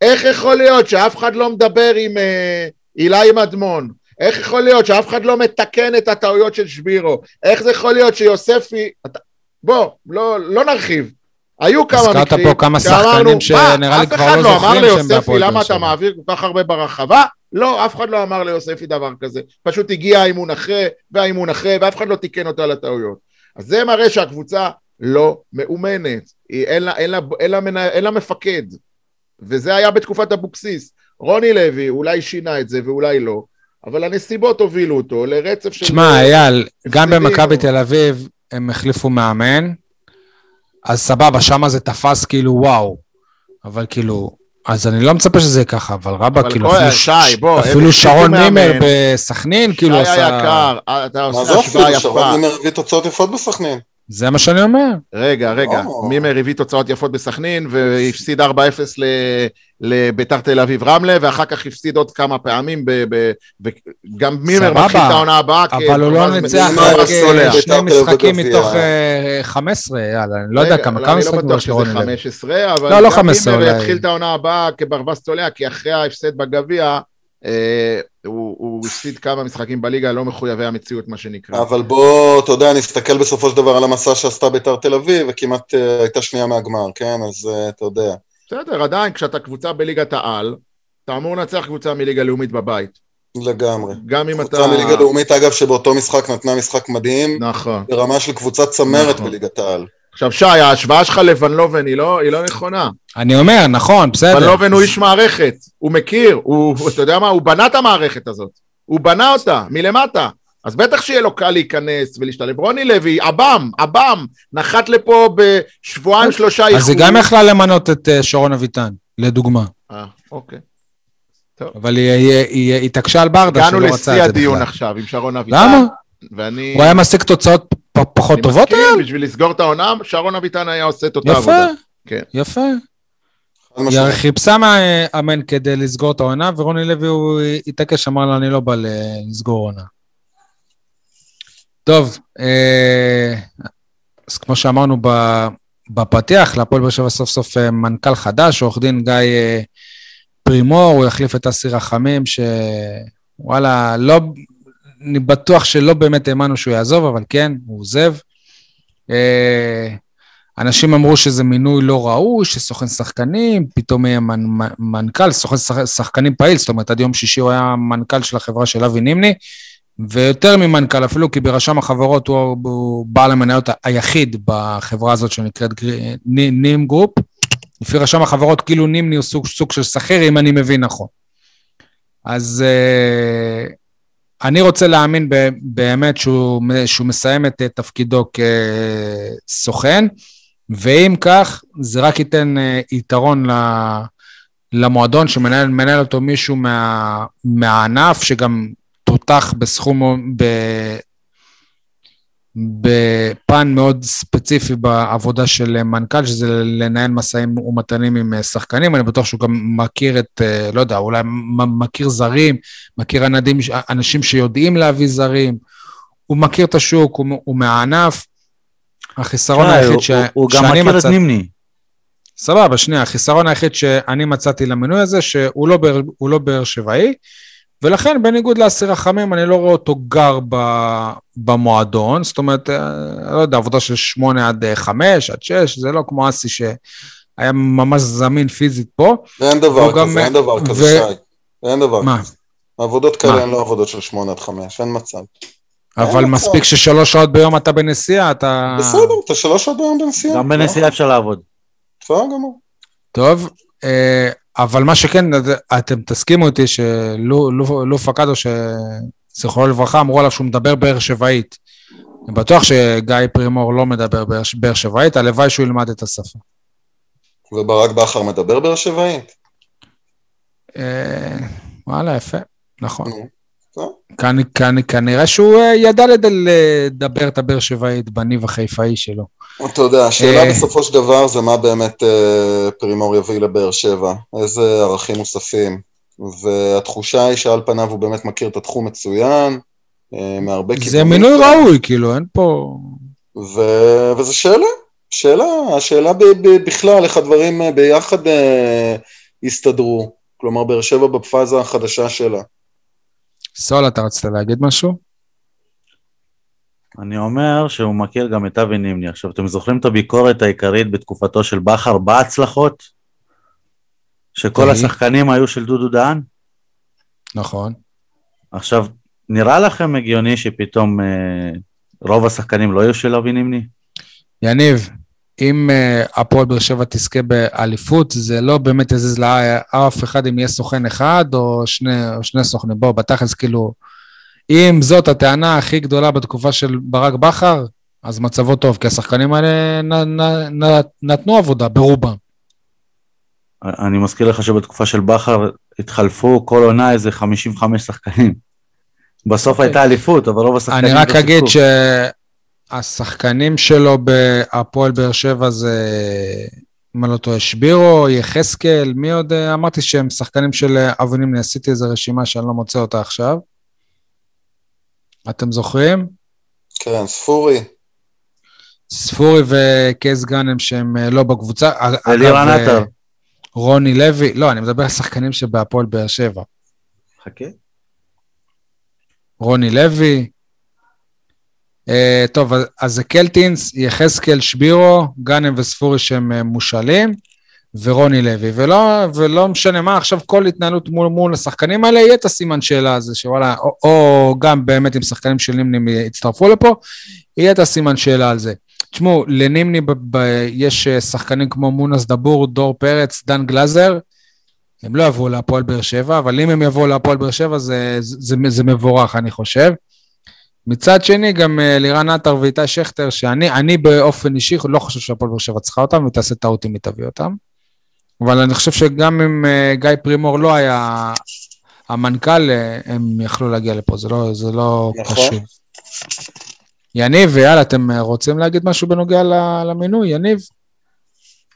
איך יכול להיות שאף אחד לא מדבר עם אה, אילי מדמון? איך יכול להיות שאף אחד לא מתקן את הטעויות של שבירו? איך זה יכול להיות שיוספי... אתה... בוא, לא, לא נרחיב. היו כמה מקרים... הזכרת פה כמה שחקנים שנראה לי אף כבר אחד לא לא אמר זוכרים שהם ליוספי בהפועל באר למה אתה שבע. מעביר כל כך הרבה ברחבה? לא, אף אחד לא אמר ליוספי דבר כזה. פשוט הגיע האימון אחרי, והאימון אחרי, ואף אחד לא תיקן אותו על הטעויות. אז זה מראה שהקבוצה לא מאומנת. היא, אין, לה, אין, לה, אין, לה, מנה- אין לה מפקד. וזה היה בתקופת אבוקסיס. רוני לוי אולי שינה את זה ואולי לא, אבל הנסיבות הובילו אותו לרצף של... תשמע, אייל, גם במכבי תל אביב הם החליפו מאמן, אז סבבה, שמה זה תפס כאילו וואו. אבל כאילו, אז אני לא מצפה שזה יהיה ככה, אבל רבא, אבל כאילו, אפילו, שי, בוא, הם אפילו שרון. מימר בסכנין, כאילו שי עשה... היקר, אתה מה עושה זה השוואה אפילו, יפה. שרון מימר הביא תוצאות יפות בסכנין. זה מה שאני אומר. רגע, רגע. מימר הביא תוצאות יפות בסכנין והפסיד 4-0 ל- לביתר תל אביב רמלה, ואחר כך הפסיד עוד כמה פעמים, ב- ב- וגם מימר מתחיל את העונה הבאה. אבל הוא לא ניצח רק אה. שני בית"ר תל אביב משחקים. מתוך אה, 15, יאללה, אני לא יודע רגע, כמה, אבל כמה אני לא משחקים בטוח יש שזה לרוני לוי. 15, אבל לא, לא גם 15 מימר. יתחיל את העונה הבאה כברווז צולע, כי אחרי ההפסד בגביע, אה, הוא הוא הפסיד כמה משחקים בליגה לא מחויבי המציאות, מה שנקרא. אבל בוא, אתה יודע, נסתכל בסופו של דבר על המסע שעשתה בית"ר תל אביב, וכמעט אה, הייתה שנייה מהגמר, כן? אז אה, אתה יודע. בסדר, עדיין, כשאתה קבוצה בליגת העל, אתה אמור לנצח קבוצה מליגה לאומית בבית. לגמרי. גם אם אתה... קבוצה מליגה לאומית, אגב, שבאותו משחק נתנה משחק מדהים, נכון. ברמה של קבוצת צמרת נכון. בליגת העל. עכשיו, שי, ההשוואה שלך לוון לובן היא לא, היא לא נכונה. אני אומר, נכון, בסדר. ון לובן הוא איש מערכת, הוא מכיר, הוא, אתה יודע מה, הוא בנה את המערכת הזאת. הוא בנה אותה, מלמטה. אז בטח שיהיה לו קל להיכנס ולהשתלב. רוני לוי, עב"ם, עב"ם, נחת לפה בשבועיים שלושה אז היא גם יכלה למנות את אה, שרון אביטן, לדוגמה. אה, אוקיי. אבל היא- היא היא- היא התעקשה על ברדה הגענו שלא רצה לשיא את זה הדיון בכלל. עכשיו עם שרון אביטן. למה? ואני... הוא היה משיג תוצאות פחות אני טובות, מסכים, אייל? בשביל לסגור את העונה, שרון אביטן היה עושה את אותה יפה, עבודה. כן. יפה. חד היא חיפשה מאמן כדי לסגור את העונה, ורוני לוי הוא התעקש, אמר לה, אני לא בא לסגור עונה. טוב, אה, אז כמו שאמרנו ב- בפתיח, להפועל באר שבע סוף סוף אה, מנכ"ל חדש, עורך דין גיא אה, פרימור, הוא יחליף את אסי רחמים, שוואלה, לא, אני בטוח שלא באמת האמנו שהוא יעזוב, אבל כן, הוא עוזב. אה, אנשים אמרו שזה מינוי לא ראוי, שסוכן שחקנים, פתאום יהיה מנ, מנכ"ל, סוכן שח- שחקנים פעיל, זאת אומרת, עד יום שישי הוא היה מנכ"ל של החברה של אבי נימני, ויותר ממנכ"ל אפילו, כי ברשם החברות הוא, הוא בעל המניות היחיד בחברה הזאת שנקראת Nim Group. לפי רשם החברות, כאילו נימני הוא סוג, סוג של שכיר, אם אני מבין נכון. אז uh, אני רוצה להאמין ב- באמת שהוא, שהוא מסיים את אה, תפקידו כסוכן, ואם כך, זה רק ייתן uh, יתרון למועדון שמנהל מנהל אותו מישהו מה, מהענף, שגם תותח בסכום, ב, בפן מאוד ספציפי בעבודה של מנכ"ל, שזה לנהל משאים ומתנים עם אה, שחקנים. אני בטוח שהוא גם מכיר את, אה, לא יודע, אולי מכיר זרים, מכיר אנדים, אנשים שיודעים להביא זרים, הוא מכיר את השוק, הוא, הוא מהענף. החיסרון תשמע, היחיד הוא- ש, הוא- הוא גם מכיר את מצאתי... נימני. סבבה, שנייה, החיסרון היחיד שאני מצאתי למינוי הזה, שהוא לא באר, לא שבעי, ולכן בניגוד לאסיר רחמים, אני לא רואה אותו גר ב, במועדון, זאת אומרת, אה, לא יודע, עבודה של שמונה עד אה, חמש, עד שש, זה לא כמו אסי שהיה ממש זמין פיזית פה. אין דבר הוא גם- כזה, אין דבר ו- כזה, שי. אין דבר מה? כזה. עבודות? כאלה הן לא עבודות של שמונה עד חמש, אין מצב. אבל. מספיק ששלוש שעות ביום אתה בנסיעה, אתה... בסדר, אתה שלוש שעות ביום בנסיעה. גם בנסיעה אפשר לעבוד. בסדר גמור. טוב, אה, אבל מה שכן, אתם תסכימו איתי שלו פקדו, שזכרו לברכה, אמרו עליו שהוא מדבר באר שבעית. אני בטוח שגיא פרימור לא מדבר באר- שבעית, הלוואי שהוא ילמד את השפה. וברק בכר מדבר באר שבעית? אה, וואלה, יפה, נכון. כנ- כנ- כנראה שהוא אה, ידע לד- לדבר את הבאר שבעית בניב החיפאי שלו. אתה יודע, השאלה אה. בסופו של דבר זה מה באמת אה, פרימור יביא לבאר שבע, איזה ערכים מוספים. והתחושה היא שעל פניו הוא באמת מכיר את התחום מצוין, אה, מהרבה כיוונים. זה מינוי ראוי, כאילו, אין פה... ו- וזו שאלה, שאלה, השאלה ב- ב- בכלל, איך הדברים אה, ביחד אה, יסתדרו. כלומר, באר שבע בפאזה החדשה שלה. סול, אתה רצית להגיד משהו? אני אומר שהוא מכיר גם את אבי נימני. עכשיו, אתם זוכרים את הביקורת העיקרית בתקופתו של בכר בהצלחות? שכל? השחקנים היו של דודו דהן? נכון. עכשיו, נראה לכם הגיוני שפתאום אה, רוב השחקנים לא יהיו של אבי נימני? יניב, אם אה, הפועל באר שבע תזכה באליפות, זה לא באמת יזיז לאף אחד אם יהיה סוכן אחד או שני, או שני סוכנים. בוא, בתכלס, כאילו, אם זאת הטענה הכי גדולה בתקופה של ברק בכר, אז מצבו טוב, כי השחקנים האלה נ, נ, נ, נתנו עבודה, ברובם. אני מזכיר לך שבתקופה של בכר התחלפו כל עונה איזה 55 שחקנים. בסוף אוקיי. הייתה אליפות, אבל רוב השחקנים אני רק לא אגיד שיחקו. שהשחקנים שלו בהפועל באר שבע זה, אם אני לא טועה, שבירו, יחזקאל, מי עוד? אה, אמרתי שהם שחקנים של אה, אבנים, עשיתי איזו רשימה שאני לא מוצא אותה עכשיו. אתם זוכרים? כן, ספורי. ספורי וקייס גאנם שהם אה, לא בקבוצה. ולירן אה, עטר. רוני לוי, לא, אני מדבר על שחקנים שבהפועל באר שבע. חכה. רוני לוי. Uh, טוב, אז- זה קלטינס, יחזקאל, שבירו, גאנם וספורי שהם uh, מושאלים, ורוני לוי. ולא, ולא משנה מה, עכשיו כל התנהלות מול, מול השחקנים האלה, יהיה את הסימן שאלה הזה, שוואלה, או, או גם באמת אם שחקנים של נימני יצטרפו לפה, יהיה את הסימן שאלה על זה. תשמעו, לנימני ב- ב- יש אה, שחקנים כמו מונס דבור, דור פרץ, דן גלאזר, הם לא יבואו להפועל באר שבע, אבל אם הם יבואו להפועל באר שבע זה, זה, זה, זה מבורך, אני חושב. מצד שני, גם אה, לירן עטר ואיתי שכטר, שאני אני באופן אישי לא חושב שהפועל באר שבע צריכה אותם, ותעשה טעות אם היא תביא אותם. אבל אני חושב שגם אם אה, גיא פרימור לא היה המנכ"ל, אה, הם יכלו להגיע לפה, זה לא, זה לא נכון. קשור. יניב, יאללה, אתם רוצים להגיד משהו בנוגע ל- למינוי? יניב?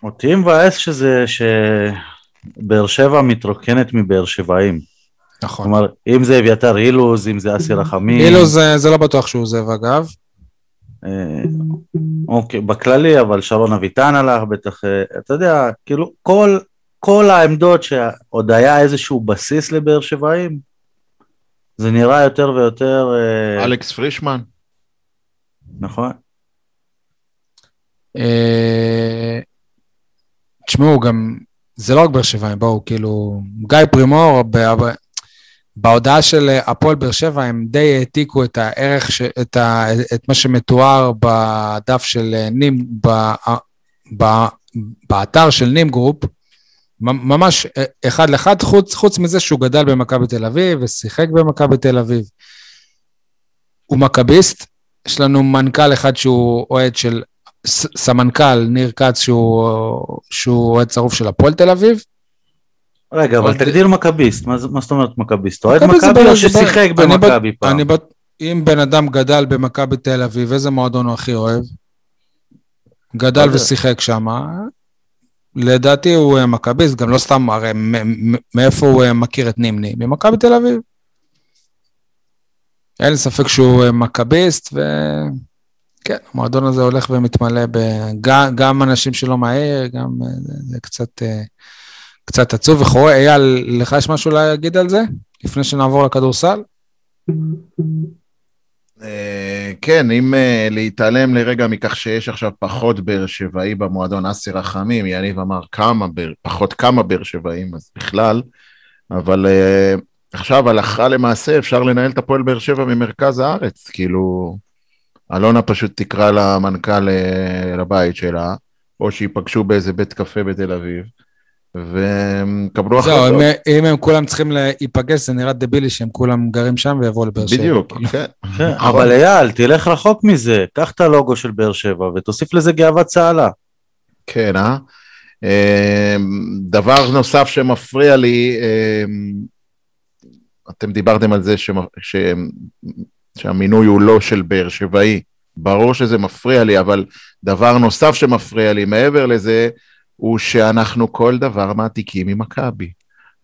אותי מבאס שזה, שבאר שבע מתרוקנת מבאר שבעים. נכון. כלומר, אם זה אביתר אילוז, אם זה אסי רחמים. אילו זה, זה לא בטוח שהוא עוזב, אגב. אה, אוקיי, בכללי, אבל שרון אביטן הלך, בטח, אה, אתה יודע, כאילו, כל, כל העמדות שעוד היה איזשהו בסיס לבאר שבעים, זה נראה יותר ויותר, אה, אלכס פרישמן. נכון? אה, תשמעו, גם, זה לא רק באר שבעים, בואו, כאילו, גיא פרימור, בהודעה של הפועל באר שבע, הם די העתיקו את הערך, ש, את, ה, את מה שמתואר בדף של נים, ב, ב, באתר של Nim Group, ממש אחד לאחד, חוץ, חוץ מזה שהוא גדל במכבי תל אביב ושיחק במכבי תל אביב. הוא מכביסט, יש לנו מנכ"ל אחד שהוא אוהד של, ס- סמנכ"ל ניר כץ שהוא, שהוא אוהד שרוף של הפועל תל אביב. רגע, אבל תגדיר מכביסט, מה זאת אומרת מכביסט? אוהד מכבי ב- או ב- ששיחק אני ב- במכבי פעם? אני בט- אם בן אדם גדל במכבי תל אביב, איזה מועדון הוא הכי אוהב? גדל יודע. ושיחק שם, לדעתי הוא אה, מכביסט, גם לא סתם, הרי מאיפה הוא אה, מכיר את נימני? ממכבי תל אביב. אין לי ספק שהוא אה, מכביסט, וכן, המועדון הזה הולך ומתמלא בגם גם אנשים שלא מהעיר, גם זה, זה קצת, אה, קצת עצוב וחורה. אייל, לך יש משהו להגיד על זה? לפני שנעבור לכדורסל? אה, כן, אם אה, להתעלם לרגע מכך שיש עכשיו פחות באר שבעי במועדון אסי רחמים, יניב אמר כמה, פחות כמה באר שבעים, אז בכלל, אבל אה, עכשיו הלכה למעשה אפשר לנהל את הפועל באר שבע ממרכז הארץ, כאילו, אלונה פשוט תקרא למנכ"ל לבית שלה, או שייפגשו באיזה בית קפה בתל אביב, והם קבלו זהו, החלטות. אם, אם הם כולם צריכים להיפגש, זה נראה דבילי שהם כולם גרים שם ויבואו לבאר שבע. בדיוק, כאילו. כן. כן, אבל אייל, תלך רחוק מזה, קח את הלוגו של באר שבע ותוסיף לזה גאוות צהלה. כן, אה? אמ, דבר נוסף שמפריע לי, אמ, אתם דיברתם על זה שמ- ש- שהמינוי הוא לא של באר שבעי. ברור שזה מפריע לי, אבל דבר נוסף שמפריע לי מעבר לזה, הוא שאנחנו כל דבר מעתיקים ממכבי.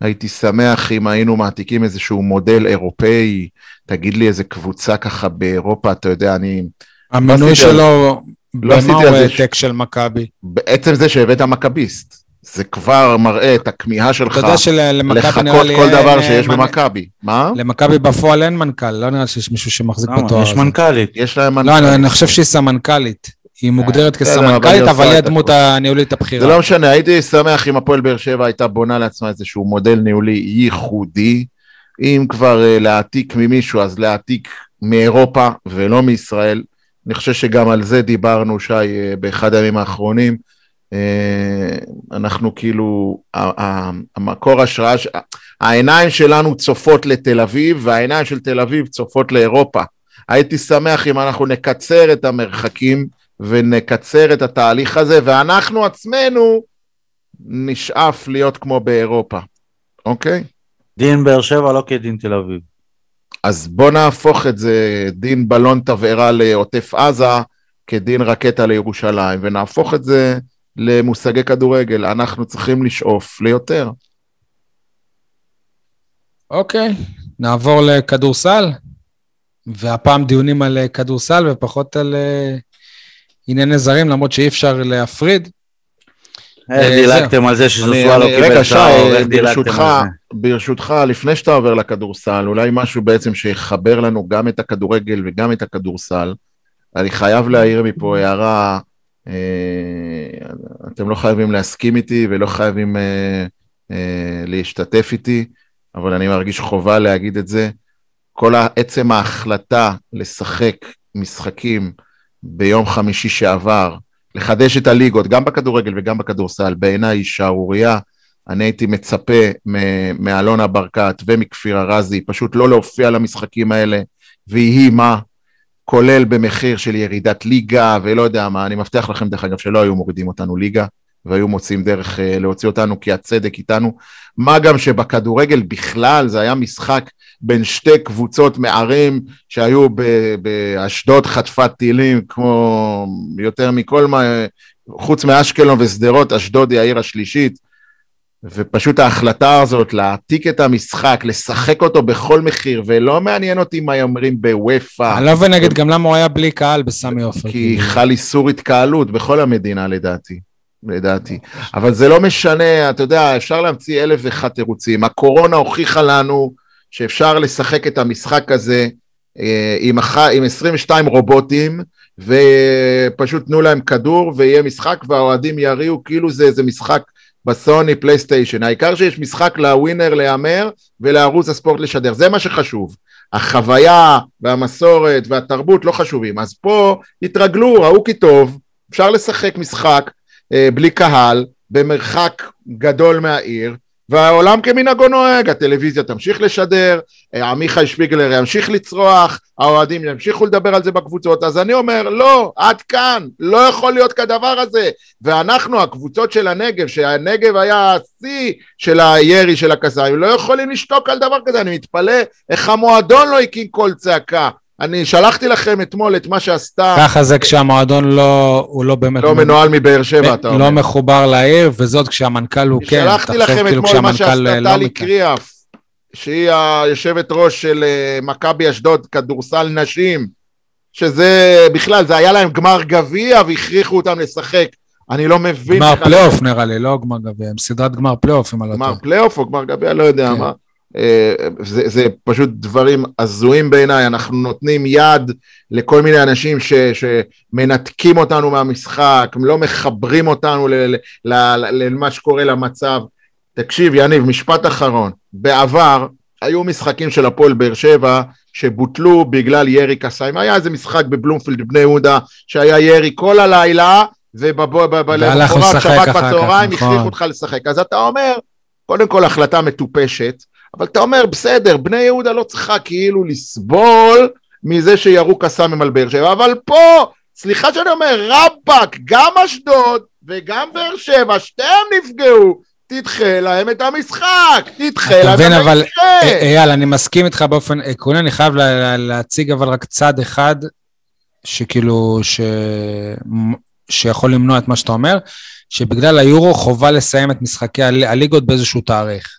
הייתי שמח אם היינו מעתיקים איזשהו מודל אירופאי, תגיד לי איזה קבוצה ככה באירופה, אתה יודע, אני... המינוי על- שלו, במה עשיתי הוא העתק של מכבי? בעצם זה שהבאת מכביסט, זה כבר מראה את הכמיהה שלך אתה יודע שלמכבי נראה לחכות לי... כל אין, דבר שיש מנ- במכבי. מה? למכבי בפועל אין מנכ"ל, לא נראה שיש מישהו שמחזיק? בתואר יש. מנכ"לית. יש להם לא, מנכ"ל. אני- אני חושב שהיא סמנכ"לית. היא מוגדרת אבל כסמנכ"לית, אבל היא הדמות. הניהולית זה הבכירה. לא משנה, הייתי שמח אם הפועל באר שבע הייתה בונה לעצמה איזשהו מודל ניהולי ייחודי. אם כבר אה, להעתיק ממישהו, אז להעתיק מאירופה ולא מישראל. אני חושב שגם על זה דיברנו, שי, אה, באחד הימים האחרונים. אה, אנחנו כאילו, המקור השראה, העיניים שלנו צופות לתל אביב, והעיניים של תל אביב צופות לאירופה. הייתי שמח אם אנחנו נקצר את המרחקים ונקצר את התהליך הזה, ואנחנו עצמנו נשאף להיות כמו באירופה, אוקיי? דין באר שבע לא כדין תל אביב. אז בוא נהפוך את זה, דין בלון תבערה לעוטף עזה, כדין רקטה לירושלים, ונהפוך את זה למושגי כדורגל. אנחנו צריכים לשאוף ליותר. אוקיי, נעבור לכדורסל, והפעם דיונים על כדורסל ופחות על אה, ענייני זרים, למרות שאי אפשר להפריד. איך אה, דילגתם על זה שז'וסואלו אני- קיבל שי, צהוב, איך דילגתם ברשותך, על זה? ברשותך, לפני שאתה עובר לכדורסל, אולי משהו בעצם שיחבר לנו גם את הכדורגל וגם את הכדורסל. אני חייב להעיר מפה הערה, אה, אתם לא חייבים להסכים איתי ולא חייבים אה, אה, להשתתף איתי, אבל אני מרגיש חובה להגיד את זה. כל עצם ההחלטה לשחק משחקים ביום חמישי שעבר, לחדש את הליגות, גם בכדורגל וגם בכדורסל, בעיניי היא שערורייה. אני הייתי מצפה מאלונה ברקת ומכפיר ארזי פשוט לא להופיע למשחקים האלה, ויהי מה, כולל במחיר של ירידת ליגה ולא יודע מה, אני מבטיח לכם דרך אגב שלא היו מורידים אותנו ליגה, והיו מוצאים דרך אה, להוציא אותנו כי הצדק איתנו. מה גם שבכדורגל בכלל זה היה משחק בין שתי קבוצות מערים שהיו באשדוד חטפת טילים כמו יותר מכל מה, חוץ מאשקלון ושדרות, אשדוד היא העיר השלישית. ופשוט ההחלטה הזאת להעתיק את המשחק, לשחק אותו בכל מחיר, ולא מעניין אותי מה אומרים בוופא, אני לא מבין נגיד גם למה הוא היה בלי קהל בסמי עופר. כי כאילו. חל איסור התקהלות בכל המדינה לדעתי. לדעתי. אבל זה לא משנה, אתה יודע, אפשר להמציא אלף ואחד תירוצים. הקורונה הוכיחה לנו שאפשר לשחק את המשחק הזה אה, עם, אח... עם 22 רובוטים, ופשוט תנו להם כדור ויהיה משחק והאוהדים יריעו כאילו זה איזה משחק בסוני פלייסטיישן. העיקר שיש משחק לווינר להמר ולערוץ הספורט לשדר, זה מה שחשוב. החוויה והמסורת והתרבות לא חשובים. אז פה התרגלו, ראו כי טוב, אפשר לשחק משחק אה, בלי קהל, במרחק גדול מהעיר, והעולם כמנהגו נוהג, הטלוויזיה תמשיך לשדר, אה, עמיחי שפיגלר ימשיך לצרוח, האוהדים ימשיכו לדבר על זה בקבוצות, אז אני אומר, לא, עד כאן, לא יכול להיות כדבר הזה. ואנחנו, הקבוצות של הנגב, שהנגב היה השיא של הירי של הקסאמים, לא יכולים לשתוק על דבר כזה, אני מתפלא איך המועדון לא הקים קול צעקה. אני שלחתי לכם אתמול את מה שעשתה... ככה זה כשהמועדון לא, הוא לא באמת... לא מנוהל מבאר שבע, אתה אומר. לא מחובר לעיר, וזאת כשהמנכ"ל הוא כן, שלחתי לכם כאילו אתמול מה כשהמנכ"ל שעשתה לא טלי. קריאף, שהיא היושבת ראש של אה, מכבי אשדוד, כדורסל נשים, שזה בכלל, זה היה להם גמר גביע והכריחו אותם לשחק. אני לא מבין... גמר פלייאוף נראה לי, לא גמר גביע, הם סדרת גמר פלייאוף, אם אני לא גמר טועה. פלייאוף או גמר גביע, לא יודע כן. מה. אה, זה, זה פשוט דברים הזויים בעיניי, אנחנו נותנים יד לכל מיני אנשים ש, שמנתקים אותנו מהמשחק, לא מחברים אותנו ל- ל- ל- למה שקורה למצב. תקשיב, יניב, משפט אחרון. בעבר היו משחקים של הפועל באר שבע שבוטלו בגלל ירי קסאמים. היה איזה משחק בבלומפילד בני יהודה שהיה ירי כל הלילה, לשחק שבת בצהריים נכון. הכריחו אותך לשחק. אז אתה אומר, קודם כל החלטה מטופשת, אבל אתה אומר, בסדר, בני יהודה לא צריכה כאילו לסבול מזה שירו קסאמים על באר שבע, אבל פה, סליחה שאני אומר, רבאק, גם אשדוד וגם באר שבע, שתיהם נפגעו, תדחה להם את המשחק, תדחה אתה להם מבין, את אבל המשחק. אה, אייל, אני מסכים איתך באופן עקרוני, אני חייב לה- לה- להציג אבל רק צד אחד, שכאילו, ש... שיכול למנוע את מה שאתה אומר, שבגלל היורו חובה לסיים את משחקי הל- הליגות באיזשהו תאריך.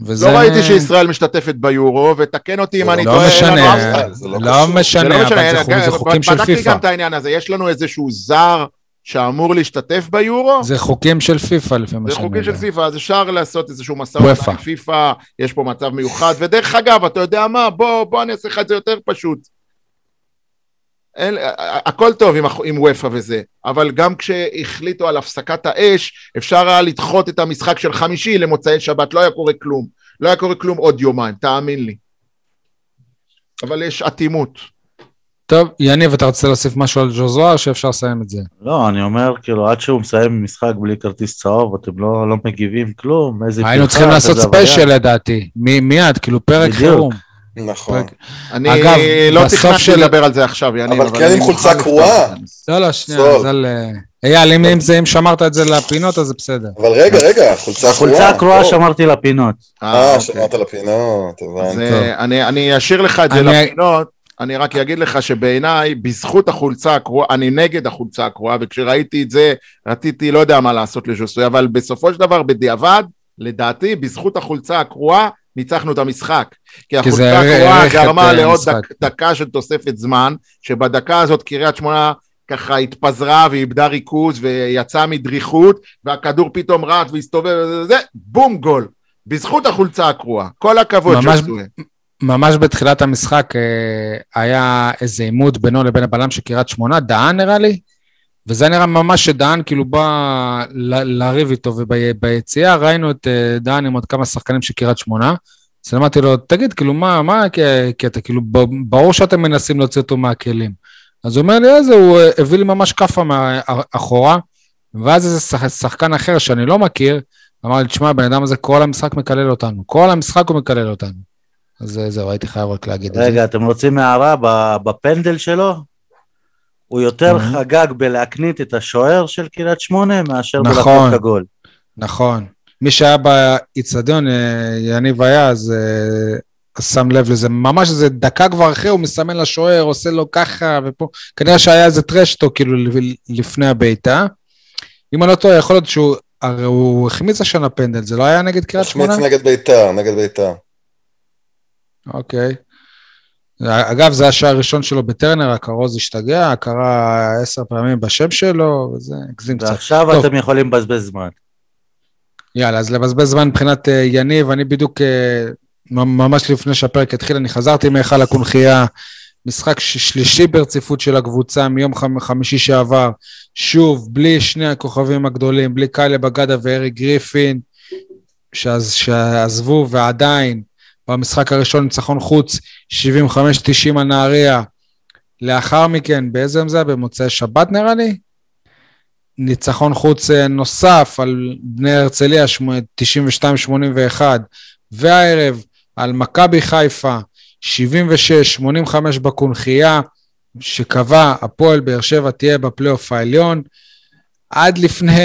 וזה... לא ראיתי שישראל משתתפת ביורו, ותקן אותי אם זה אני לא טועה, משנה, לנו. זה לא לא. זה משנה, לא משנה, אבל זה זה חוקים של בדקתי פיפ"א. גם את העניין הזה, יש לנו איזשהו זר שאמור להשתתף ביורו? זה חוקים של פיפ"א לפי מה זה שאני חוקים של. פיפ"א, אז אפשר לעשות איזשהו. ומתן עם פיפ"א, יש פה מצב מיוחד, ודרך אגב, אתה יודע מה, בוא, בוא אני אעשה לך את זה יותר פשוט. אין, הכל טוב עם, עם וופא וזה, אבל גם כשהחליטו על הפסקת האש, אפשר היה לדחות את המשחק של חמישי למוצאי שבת, לא היה קורה כלום. לא היה קורה כלום עוד יומיים, תאמין לי. אבל יש אטימות. טוב, יניב, אתה רוצה להוסיף משהו על ג'ו זוהר, שאפשר לסיים את זה? לא, אני אומר, כאילו, עד שהוא מסיים משחק בלי כרטיס צהוב, אתם לא, לא מגיבים כלום, איזה היינו פרחת, צריכים לעשות. ספיישל לדעתי, מ- מיד, כאילו פרק בדיוק. חירום. נכון. פרק- אני אגב, לא תכננתי של- לדבר על זה עכשיו, יניב, אבל כן אני עם חולצה קרועה. לא, לא, שנייה. אז על... אה, אייל, אם- אם זה- אם שמרת את זה לפינות, אז זה בסדר. אבל רגע, רגע, חולצה קרועה. חולצה הקרועה טוב. שמרתי לפינות. אה, אוקיי. שמעת לפינות, הבנתי. אה, אני, אני אשאיר לך את זה אני- לפינות, אני רק אגיד לך שבעיניי, בזכות החולצה הקרועה, אני נגד החולצה הקרועה, וכשראיתי את זה, רציתי, לא יודע מה לעשות לז'וסוי, אבל בסופו של דבר, בדיעבד, לדעתי, בזכות החולצה הקרועה, ניצחנו את המשחק. כי החולצה את, גרמה לעוד. דק, דקה של תוספת זמן, שבדקה הזאת קריית שמונה ככה התפזרה ואיבדה ריכוז ויצאה מדריכות, והכדור פתאום רץ והסתובב, וזה, בום גול. בזכות החולצה הקרועה. כל הכבוד, ז'וסוי. ממש בתחילת המשחק אה, היה איזה עימות בינו לבין הבלם של קריית שמונה, דהן נראה לי, וזה נראה ממש שדהן כאילו בא לריב איתו, וביציאה ראינו את אה, דהן עם עוד כמה שחקנים של קריית שמונה. אז אמרתי לו, תגיד, כאילו, מה, מה הקטע? כאילו, ברור שאתם מנסים להוציא אותו מהכלים. אז הוא אומר לי, איזה, הוא אה, הביא לי ממש כאפה מאחורה, ואז איזה שח- שחקן אחר שאני לא מכיר, אמר לי, תשמע, הבן אדם הזה כל המשחק מקלל אותנו, כל המשחק הוא מקלל אותנו. אז אה, זהו, הייתי חייב רק להגיד את זה. רגע, אתם רוצים הערה בפנדל שלו? הוא יותר Mhm. חגג בלהקנית את השוער של קריית שמונה מאשר נכון. את הגול. נכון. מי שהיה באיצטדיון, אה, יניב היה, אז אה, אז שם לב לזה. ממש איזה דקה כבר אחרי, הוא מסמן לשוער, עושה לו ככה, ופה... כנראה שהיה איזה טרשטו, כאילו, לפני הבעיטה. אם אני לא טועה, יכול להיות שהוא... הרי הוא החמיץ השנה פנדל, זה לא היה נגד קריית שמונה? החמיץ נגד ביתר, נגד ביתר. אוקיי. אגב, זה השער הראשון שלו בטרנר, הכרוז השתגע, קרא עשר פעמים בשם שלו, וזה הגזים קצת. ועכשיו טוב. אתם יכולים לבזבז זמן. יאללה, אז לבזבז זמן מבחינת אה, יניב, אני בדיוק, אה, ממש לפני שהפרק התחיל, אני חזרתי מהיכל הקונכייה, משחק שלישי ברציפות של הקבוצה מיום חמ- חמישי שעבר, שוב, בלי שני הכוכבים הגדולים, בלי קאלה בגדה וארי גריפין, שעז, שעזבו, ועדיין, במשחק הראשון ניצחון חוץ, 75-90 על נהריה. לאחר מכן, באיזה יום זה היה? במוצאי שבת נראה לי? ניצחון חוץ אה, נוסף על בני הרצליה, שמ- 92-81, והערב על מכבי חיפה, 76-85 בקונכייה, שקבע הפועל באר שבע תהיה בפלייאוף העליון. עד לפני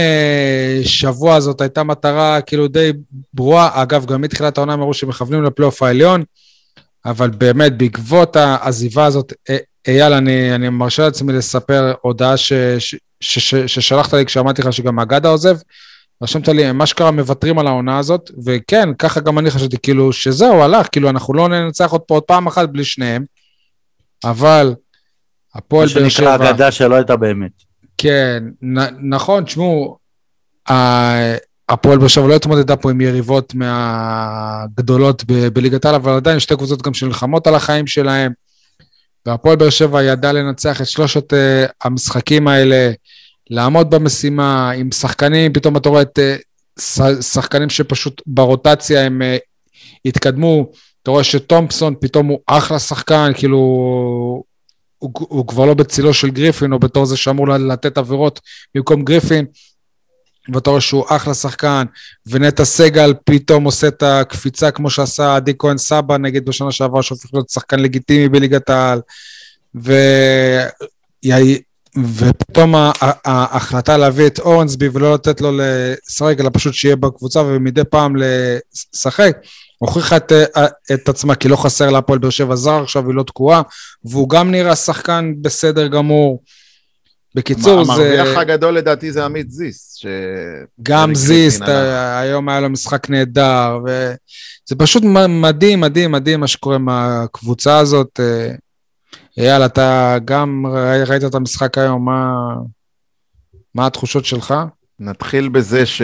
שבוע זאת הייתה מטרה כאילו די ברורה, אגב, גם מתחילת העונה אמרו שמכוונים לפלייאוף העליון, אבל באמת, בעקבות העזיבה הזאת, אה, אייל, אני, אני מרשה לעצמי לספר הודעה ש, ש, ש, ש, ששלחת לי כשאמרתי לך שגם אגדה עוזב, רשמת לי, הם אשכרה מוותרים על העונה הזאת, וכן, ככה גם אני חשבתי, כאילו, שזהו, הלך, כאילו, אנחנו לא ננצח עוד פה עוד פעם אחת בלי שניהם, אבל מה הפועל באר שנקרא שבע... אגדה שלא הייתה באמת. כן, נ, נכון, תשמעו, הפועל באר שבע לא התמודדה פה עם יריבות מהגדולות ב- בליגת העל, אבל עדיין שתי קבוצות גם שנלחמות על החיים שלהם, והפועל באר שבע ידע לנצח את שלושת uh, המשחקים האלה, לעמוד במשימה עם שחקנים, פתאום אתה רואה את uh, שחקנים שפשוט ברוטציה הם uh, התקדמו, אתה רואה שתומפסון פתאום הוא אחלה שחקן, כאילו הוא, הוא כבר לא בצילו של גריפין, או בתור זה שאמור לתת עבירות במקום גריפין, ואתה רואה שהוא אחלה שחקן, ונטע סגל פתאום עושה את הקפיצה כמו שעשה עדי כהן סבא נגיד בשנה שעברה, שהופך להיות שחקן לגיטימי בליגת העל, ו... ופתאום ההחלטה להביא את אורנסבי ולא לתת לו לשחק, אלא פשוט שיהיה בקבוצה ומדי פעם לשחק, הוכיחה את, את עצמה, כי לא חסר להפועל באר שבע זר עכשיו, היא לא תקועה, והוא גם נראה שחקן בסדר גמור. בקיצור, זה... המרוויח הגדול לדעתי זה עמית זיס. ש... גם אריק זיסט, גריפין הלך. ה- היום היה לו משחק נהדר, וזה פשוט מדהים, מדהים, מדהים מה שקורה עם הקבוצה הזאת. אה, אייל, אתה גם ראי- ראית את המשחק היום, מה, מה התחושות שלך? נתחיל בזה ש...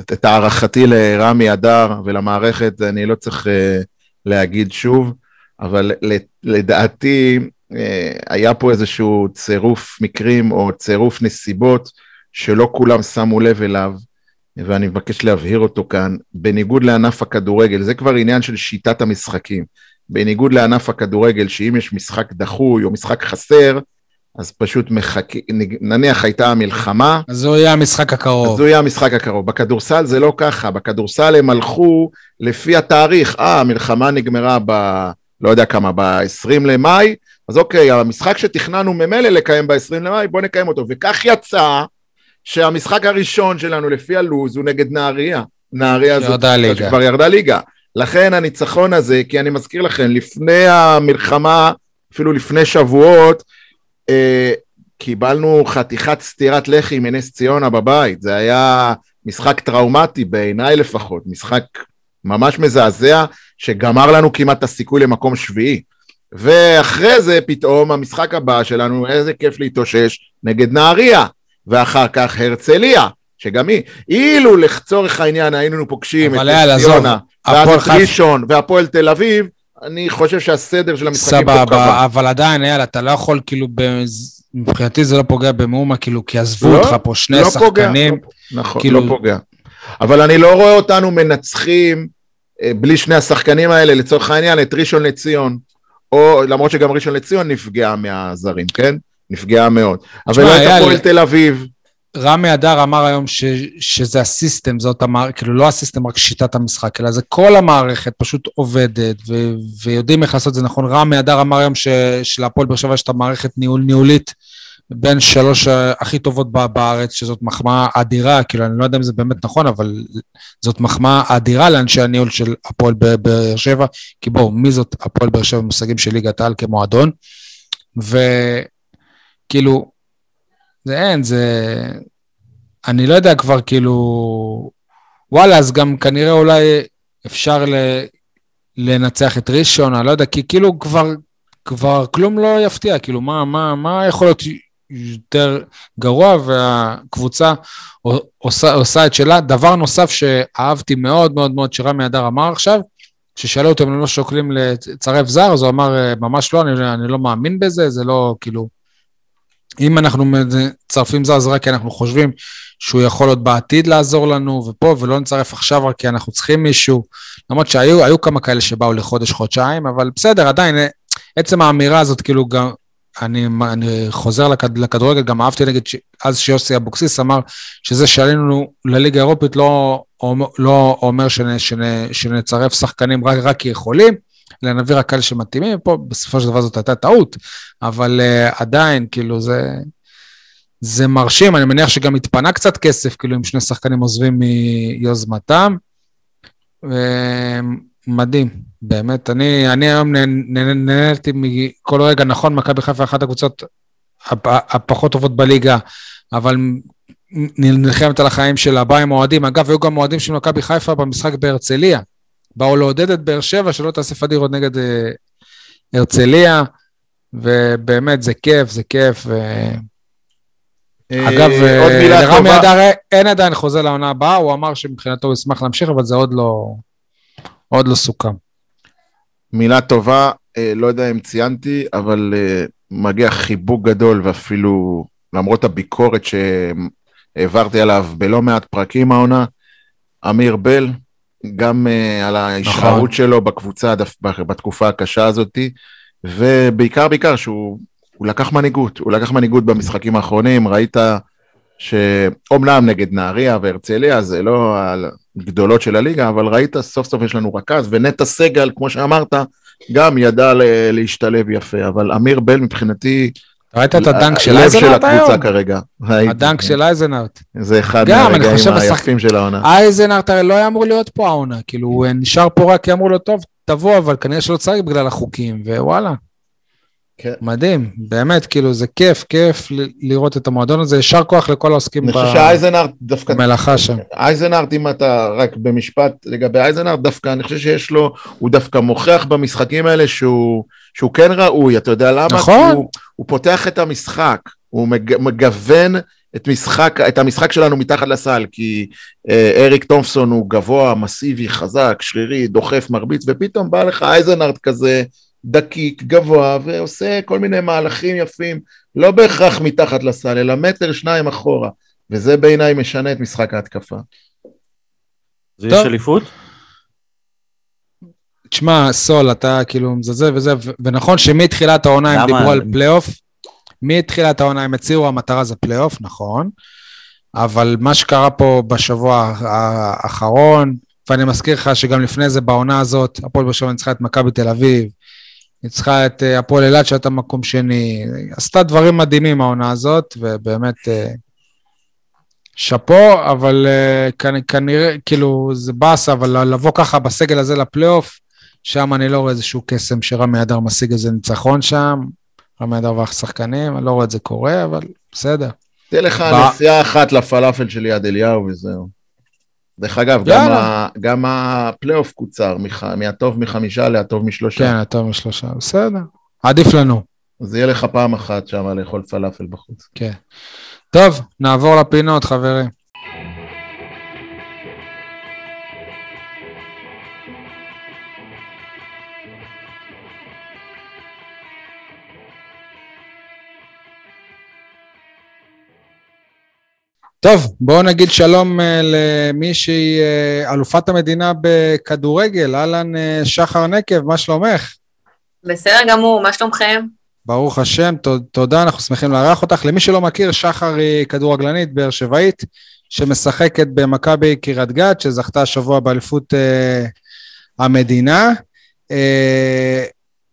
את הערכתי לרמי אדר ולמערכת אני לא צריך אה, להגיד שוב, אבל לדעתי אה, היה פה איזשהו צירוף מקרים או צירוף נסיבות שלא כולם שמו לב אליו, ואני מבקש להבהיר אותו כאן. בניגוד לענף הכדורגל, זה כבר עניין של שיטת המשחקים. בניגוד לענף הכדורגל, שאם יש משחק דחוי או משחק חסר, אז פשוט מחכה, נניח הייתה המלחמה, אז זהו יהיה המשחק אז הקרוב. הוא יהיה המשחק הקרוב. בכדורסל זה לא ככה, בכדורסל הם הלכו לפי התאריך, אה, המלחמה נגמרה ב... לא יודע כמה, ב-20 למאי, אז אוקיי, המשחק שתכננו ממילא לקיים ב-20 למאי, בוא נקיים אותו. וכך יצא שהמשחק הראשון שלנו לפי הלו"ז הוא נגד נהריה. נהריה זאת. שכבר ירדה ליגה. לכן הניצחון הזה, כי אני מזכיר לכם, לפני המלחמה, אפילו לפני שבועות, קיבלנו חתיכת סטירת לחי מנס ציונה בבית. זה היה משחק טראומטי בעיניי לפחות, משחק ממש מזעזע, שגמר לנו כמעט את הסיכוי למקום שביעי. ואחרי זה פתאום המשחק הבא שלנו, איזה כיף להתאושש, נגד נהריה, ואחר כך הרצליה, שגם היא, אילו לצורך העניין היינו פוגשים את יאללה, ציונה, ואז את ראשון והפועל תל אביב, אני חושב שהסדר של המשחקים. סבבה, אבל עדיין, אייל, אתה לא יכול, כאילו, ב- מבחינתי זה לא פוגע במאומה, כאילו, כי עזבו לא, אותך פה שני לא פוגע, שחקנים. לא- נכון, כאילו- לא פוגע. אבל אני לא רואה אותנו מנצחים אה, בלי שני השחקנים האלה, לצורך העניין, את ראשון לציון, או למרות שגם ראשון לציון נפגעה מהזרים, כן? נפגעה מאוד. אבל לא את הפועל תל אביב, רמי אדר אמר היום ש, שזה הסיסטם, זאת המערכת, כאילו לא הסיסטם, רק שיטת המשחק, אלא זה כל המערכת פשוט עובדת, ו, ויודעים איך לעשות את זה נכון. רמי אדר אמר היום שלהפועל באר שבע יש את המערכת ניהול ניהולית בין שלוש ה- הכי טובות בארץ, שזאת מחמאה אדירה, כאילו אני לא יודע אם זה באמת נכון, אבל זאת מחמאה אדירה לאנשי הניהול של הפועל באר שבע, כי בואו, מי זאת הפועל באר שבע במושגים של ליגת העל כמועדון? וכאילו, זה אין, זה... אני לא יודע כבר, כאילו... וואלה, אז גם כנראה אולי אפשר ל... לנצח את ראשון, אני לא יודע, כי כאילו כבר, כבר כלום לא יפתיע, כאילו מה, מה, מה יכול להיות יותר גרוע, והקבוצה עושה, עושה את שלה. דבר נוסף שאהבתי מאוד מאוד מאוד שרמי אדר אמר עכשיו, כששאלו אותו אם הם לא שוקלים לצרף זר, אז הוא אמר, "אה, ממש לא, אני, אני לא מאמין בזה, זה לא, כאילו... אם אנחנו מצרפים זר, זה רק כי אנחנו חושבים שהוא יכול עוד בעתיד לעזור לנו, ופה, ולא נצרף עכשיו רק כי אנחנו צריכים מישהו. למרות שהיו היו כמה כאלה שבאו לחודש-חודשיים, אבל בסדר, עדיין, עצם האמירה הזאת, כאילו, גם, אני, אני חוזר לכד, לכדורגל, גם אהבתי נגיד, ש- אז שיוסי אבוקסיס אמר שזה שעלינו לליגה האירופית לא, לא אומר שנ, שנ, שנצרף שחקנים רק כי יכולים, אלא נביא רק כאלה שמתאימים, פה בסופו של דבר זאת הייתה טעות, אבל uh, עדיין, כאילו, זה, זה מרשים, אני מניח שגם התפנה קצת כסף, כאילו, אם שני שחקנים עוזבים מיוזמתם. מדהים, באמת. אני, אני היום נהנ- נהנ- נהניתי מכל רגע, נכון, מכבי חיפה אחת הקבוצות הפ- הפחות טובות בליגה, אבל נלחמת על החיים שלה, באה עם אוהדים. אגב, היו גם אוהדים של מכבי חיפה במשחק בהרצליה. באו לעודד את באר שבע, שלא תעשה פדירות נגד אה, הרצליה, ובאמת, זה כיף, זה כיף. ו... אה, אגב, אה, לרמי. אדר אין עדיין חוזה לעונה הבאה, הוא אמר שמבחינתו הוא ישמח להמשיך, אבל זה עוד לא, עוד לא סוכם. מילה טובה, לא יודע אם ציינתי, אבל מגיע חיבוק גדול, ואפילו למרות הביקורת שהעברתי עליו בלא מעט פרקים העונה, אמיר בל, גם אה, על ההישארות נכון. שלו בקבוצה בתקופה הקשה הזאתי, ובעיקר בעיקר שהוא הוא לקח מנהיגות, הוא לקח מנהיגות במשחקים האחרונים, ראית שאומנם נגד נהריה והרצליה זה לא הגדולות של הליגה, אבל ראית סוף סוף יש לנו רכז, ונטע סגל, כמו שאמרת, גם ידע להשתלב יפה, אבל אמיר בל מבחינתי, ראית את הדנק של הלב של הקבוצה היום? כרגע. הדנק. של אייזנארט. זה אחד מהרגעים היפים של העונה. אייזנארט הרי לא היה אמור להיות פה העונה, כאילו, הוא נשאר פה רק כי אמרו לו, טוב, תבוא, אבל כנראה שלא צריך בגלל החוקים, ווואלה. כן. מדהים, באמת, כאילו, זה כיף, כיף לראות את המועדון הזה, יישר כוח לכל העוסקים דווקא במלאכה שם. אייזנארט, אם אתה רק במשפט לגבי אייזנארט, דווקא אני חושב שיש לו, הוא דווקא מוכיח במשחקים האלה שהוא, שהוא כן ראוי, אתה יודע למה? נכון. הוא, הוא פותח את המשחק, הוא מג, מגוון את, משחק, את המשחק שלנו מתחת לסל, כי אה, אריק תומפסון הוא גבוה, מסיבי, חזק, שרירי, דוחף, מרביץ, ופתאום בא לך אייזנארט כזה דקיק, גבוה, ועושה כל מיני מהלכים יפים, לא בהכרח מתחת לסל, אלא מטר שניים אחורה. וזה בעיניי משנה את משחק ההתקפה. זה טוב. יש אליפות? תשמע, סול, אתה כאילו מזלזל וזה, ו- ונכון שמתחילת העונה הם? דיברו על פלייאוף, מתחילת העונה הם הצהירו, המטרה זה פלייאוף, נכון, אבל מה שקרה פה בשבוע האחרון, ואני מזכיר לך שגם לפני זה בעונה הזאת, הפועל באר שבע ניצחה את מכבי תל אביב, ניצחה את אה, הפועל אילת שהייתה מקום שני, עשתה דברים מדהימים העונה הזאת, ובאמת אה, שאפו, אבל אה, כנ- כנראה, כאילו, זה באסה, אבל לבוא ככה בסגל הזה לפלייאוף, שם אני לא רואה איזשהו קסם שרמי אדר משיג איזה ניצחון שם, רמי אדר והשחקנים, אני לא רואה את זה קורה, אבל בסדר. תהיה לך נסיעה אחת לפלאפל של יד אליהו וזהו. דרך אגב, גם. ה, גם הפלייאוף קוצר, מח, מהטוב מחמישה להטוב משלושה. כן, יותר משלושה, בסדר. עדיף לנו, אז יהיה לך פעם אחת שם לאכול פלאפל בחוץ. כן. טוב, נעבור לפינות, חברים. טוב, בואו נגיד שלום אה, למי שהיא אה, אלופת המדינה בכדורגל, אהלן אה, שחר נקב, מה שלומך? בסדר גמור, מה שלומכם? ברוך השם, תודה, אנחנו שמחים לארח אותך. למי שלא מכיר, שחר היא כדורגלנית באר שבעית, שמשחקת במכבי קריית גת, שזכתה השבוע באליפות אה, המדינה. אה,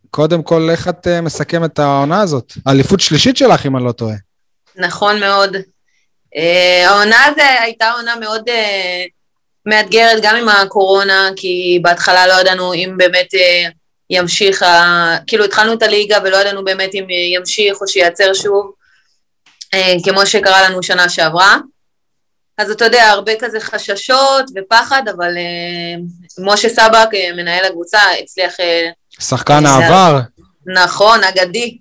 קודם כל, איך את מסכמת את העונה הזאת? אליפות שלישית שלך, אם אני לא טועה. נכון מאוד. Uh, העונה הזו הייתה עונה מאוד uh, מאתגרת גם עם הקורונה, כי בהתחלה לא ידענו אם באמת uh, ימשיך. כאילו התחלנו את הליגה ולא ידענו באמת אם ימשיך או שייעצר שוב, כמו שקרה לנו שנה שעברה. אז אתה יודע, הרבה כזה חששות ופחד, אבל אה, משה סבק, אה, מנהל הקבוצה, הצליח, אה, שחקן העבר, נכון, אגדי, אה,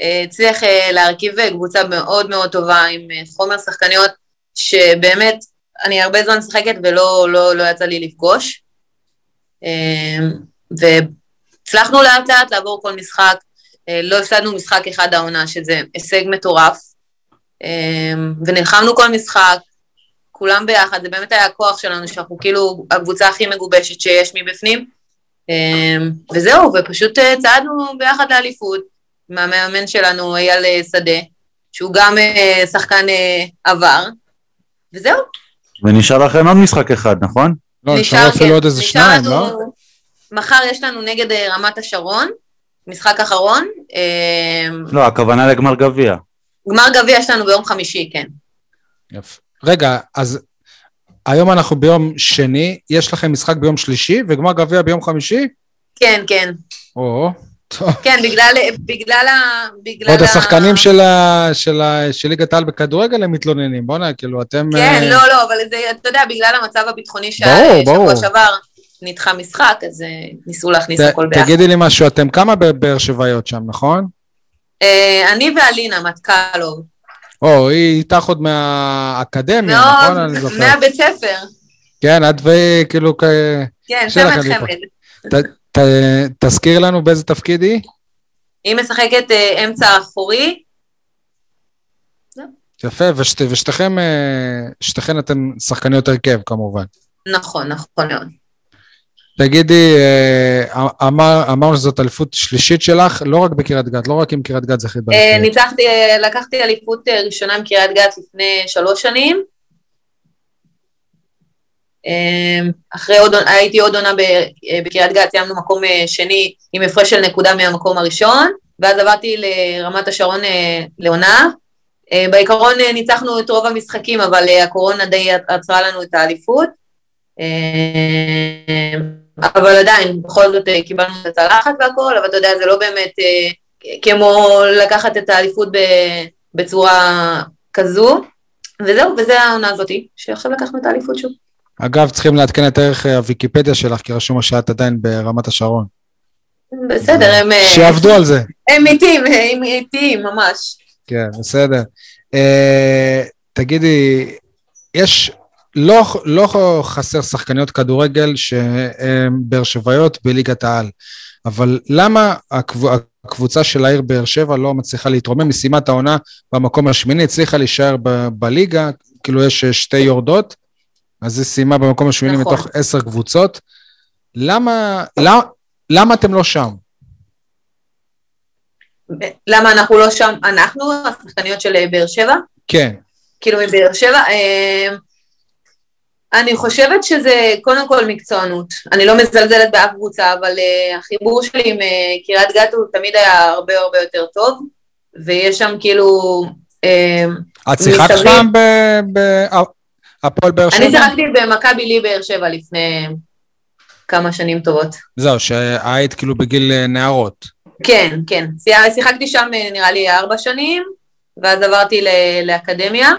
הצליח אה, להרכיב אה, קבוצה מאוד מאוד טובה עם אה, חומר שחקניות, שבאמת, אני הרבה זמן משחקת ולא לא, לא יצא לי לפגוש. אה, והצלחנו לאט לאט לעבור כל משחק, אה, לא הפסדנו משחק אחד העונה, שזה הישג מטורף. אה, ונלחמנו כל משחק, כולם ביחד, זה באמת היה הכוח שלנו, שאנחנו כאילו הקבוצה הכי מגובשת שיש מבפנים. וזהו, ופשוט אה, צעדנו ביחד לאליפות, עם המאמן שלנו אייל אה, שדה, שהוא גם אה, שחקן אה, עבר, וזהו. ונשאר לכם עוד משחק אחד, נכון? לא, נשאר אפילו כן, עוד איזה שניים, לנו- לא? מחר יש לנו נגד רמת השרון, משחק אחרון, לא, הכוונה לגמר גביע. גמר גביע יש לנו ביום חמישי, כן. יפה. רגע, אז היום אנחנו ביום שני, יש לכם משחק ביום שלישי וגמר גביע ביום חמישי? כן, כן. או, טוב. כן, בגלל, בגלל ה... בגלל עוד ה- השחקנים של ה- של ה- של ליגת העל בכדורגל הם מתלוננים, בוא'נה, כאילו, אתם... כן, אה, לא, לא, אבל זה, אתה יודע, בגלל המצב הביטחוני שהיה. שבוע שעבר, נדחה משחק, אז אה, ניסו להכניס ת- הכל ביחד. תגידי לי משהו, אתם כמה בבאר שבעיות שם, נכון? אה, אני ואלינה מטקלוב. או, היא איתך עוד מהאקדמיה, נכון? מאוד, אני זוכר. מהבית ספר. כן, את וכאילו, כן, צמד מפה. חמד. ת- תזכיר לנו באיזה תפקיד היא? היא משחקת אה, אמצע אחורי, יפה, ושת, ושתיכם, אה, שתיכן אתן שחקניות הרכב כמובן. נכון, נכון מאוד. תגידי, אה, אמר, אמרנו שזאת אליפות שלישית שלך, לא רק בקריית גת, לא רק עם קריית גת זכית באליפות. ניצחתי, לקחתי אליפות ראשונה עם קריית גת לפני שלוש שנים. אה, אחרי עוד, הייתי עוד עונה אה, בקריית גת, סיימנו מקום אה, שני עם הפרש של נקודה מהמקום הראשון, ואז עברתי לרמת השרון אה, לעונה. בעיקרון ניצחנו את רוב המשחקים, אבל הקורונה די עצרה לנו את האליפות. אבל עדיין, בכל זאת קיבלנו את הצלחת והכל, אבל אתה יודע, זה לא באמת כמו לקחת את האליפות בצורה כזו. וזהו, וזה העונה הזאתי, שעכשיו לקחנו את האליפות שוב. אגב, צריכים לעדכן את ערך אה, הוויקיפדיה שלך, כי רשום שאת עדיין ברמת השרון. בסדר, הם... אה, שיעבדו על זה. הם איטיים, הם איטיים ממש. כן, בסדר. אה, תגידי, יש, לא, לא חסר שחקניות כדורגל שהן באר שבעיות בליגת העל, אבל למה הקב, הקבוצה של העיר באר שבע לא מצליחה להתרומם? את העונה במקום השמיני, הצליחה להישאר ב, בליגה, כאילו יש שתי יורדות, אז היא סיימה במקום השמיני נכון. מתוך עשר קבוצות. למה, למה, למה אתם לא שם? למה אנחנו לא שם? אנחנו, השחקניות של אה, באר שבע? כן, כאילו מבאר שבע. אה, אני חושבת שזה קודם כל מקצוענות. אני לא מזלזלת באף קבוצה, אבל אה, החיבור שלי עם קריית גת הוא תמיד היה הרבה הרבה יותר טוב, ויש שם כאילו... את שיחקת. פעם בהפועל באר שבע? אני שיחקתי במכבי לי באר שבע לפני כמה שנים טובות. זהו, שהיית כאילו בגיל אה, נערות. כן, כן. שיחקתי שם אה, נראה לי ארבע שנים, ואז עברתי לאקדמיה,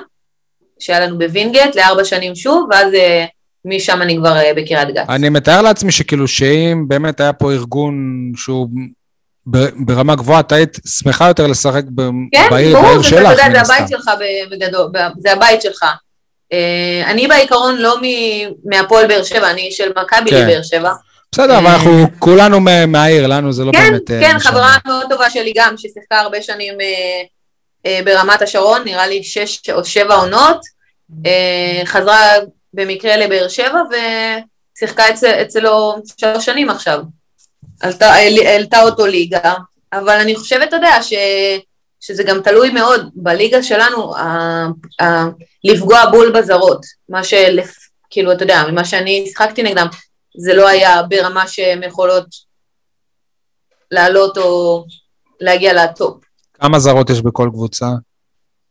שהיה לנו בווינגייט, לארבע שנים שוב, ואז אה, משם אני כבר בקריית גת. אני מתאר לעצמי שכאילו שאם באמת היה פה ארגון שהוא ברמה גבוהה, את היית שמחה יותר לשחק ב- כן, בעיר, ברור, בעיר שלך, יודע, מן זה. הבית שלך בגדול, זה הבית שלך. אה, אני בעיקרון לא מהפועל באר שבע, אני של מכבי כן. באר שבע. בסדר, אבל אה, אנחנו כולנו מה- מהעיר, לנו זה לא כן, באמת... אה, כן, משנה. חברה מאוד טובה שלי גם, ששיחקה הרבה שנים ברמת השרון, נראה לי שש או שבע עונות, חזרה במקרה לבאר שבע ושיחקה אצל, אצלו שלוש שנים עכשיו. עלתה, העל- העלתה אותו ליגה, אבל אני חושבת, אתה יודע, ש, שזה גם תלוי מאוד, בליגה שלנו, ה, ה, לפגוע בול בזרות, מה שלפ... כאילו, אתה יודע, ממה שאני שיחקתי נגדם, זה לא היה ברמה שהן יכולות לעלות או להגיע לטופ. כמה זרות יש בכל קבוצה?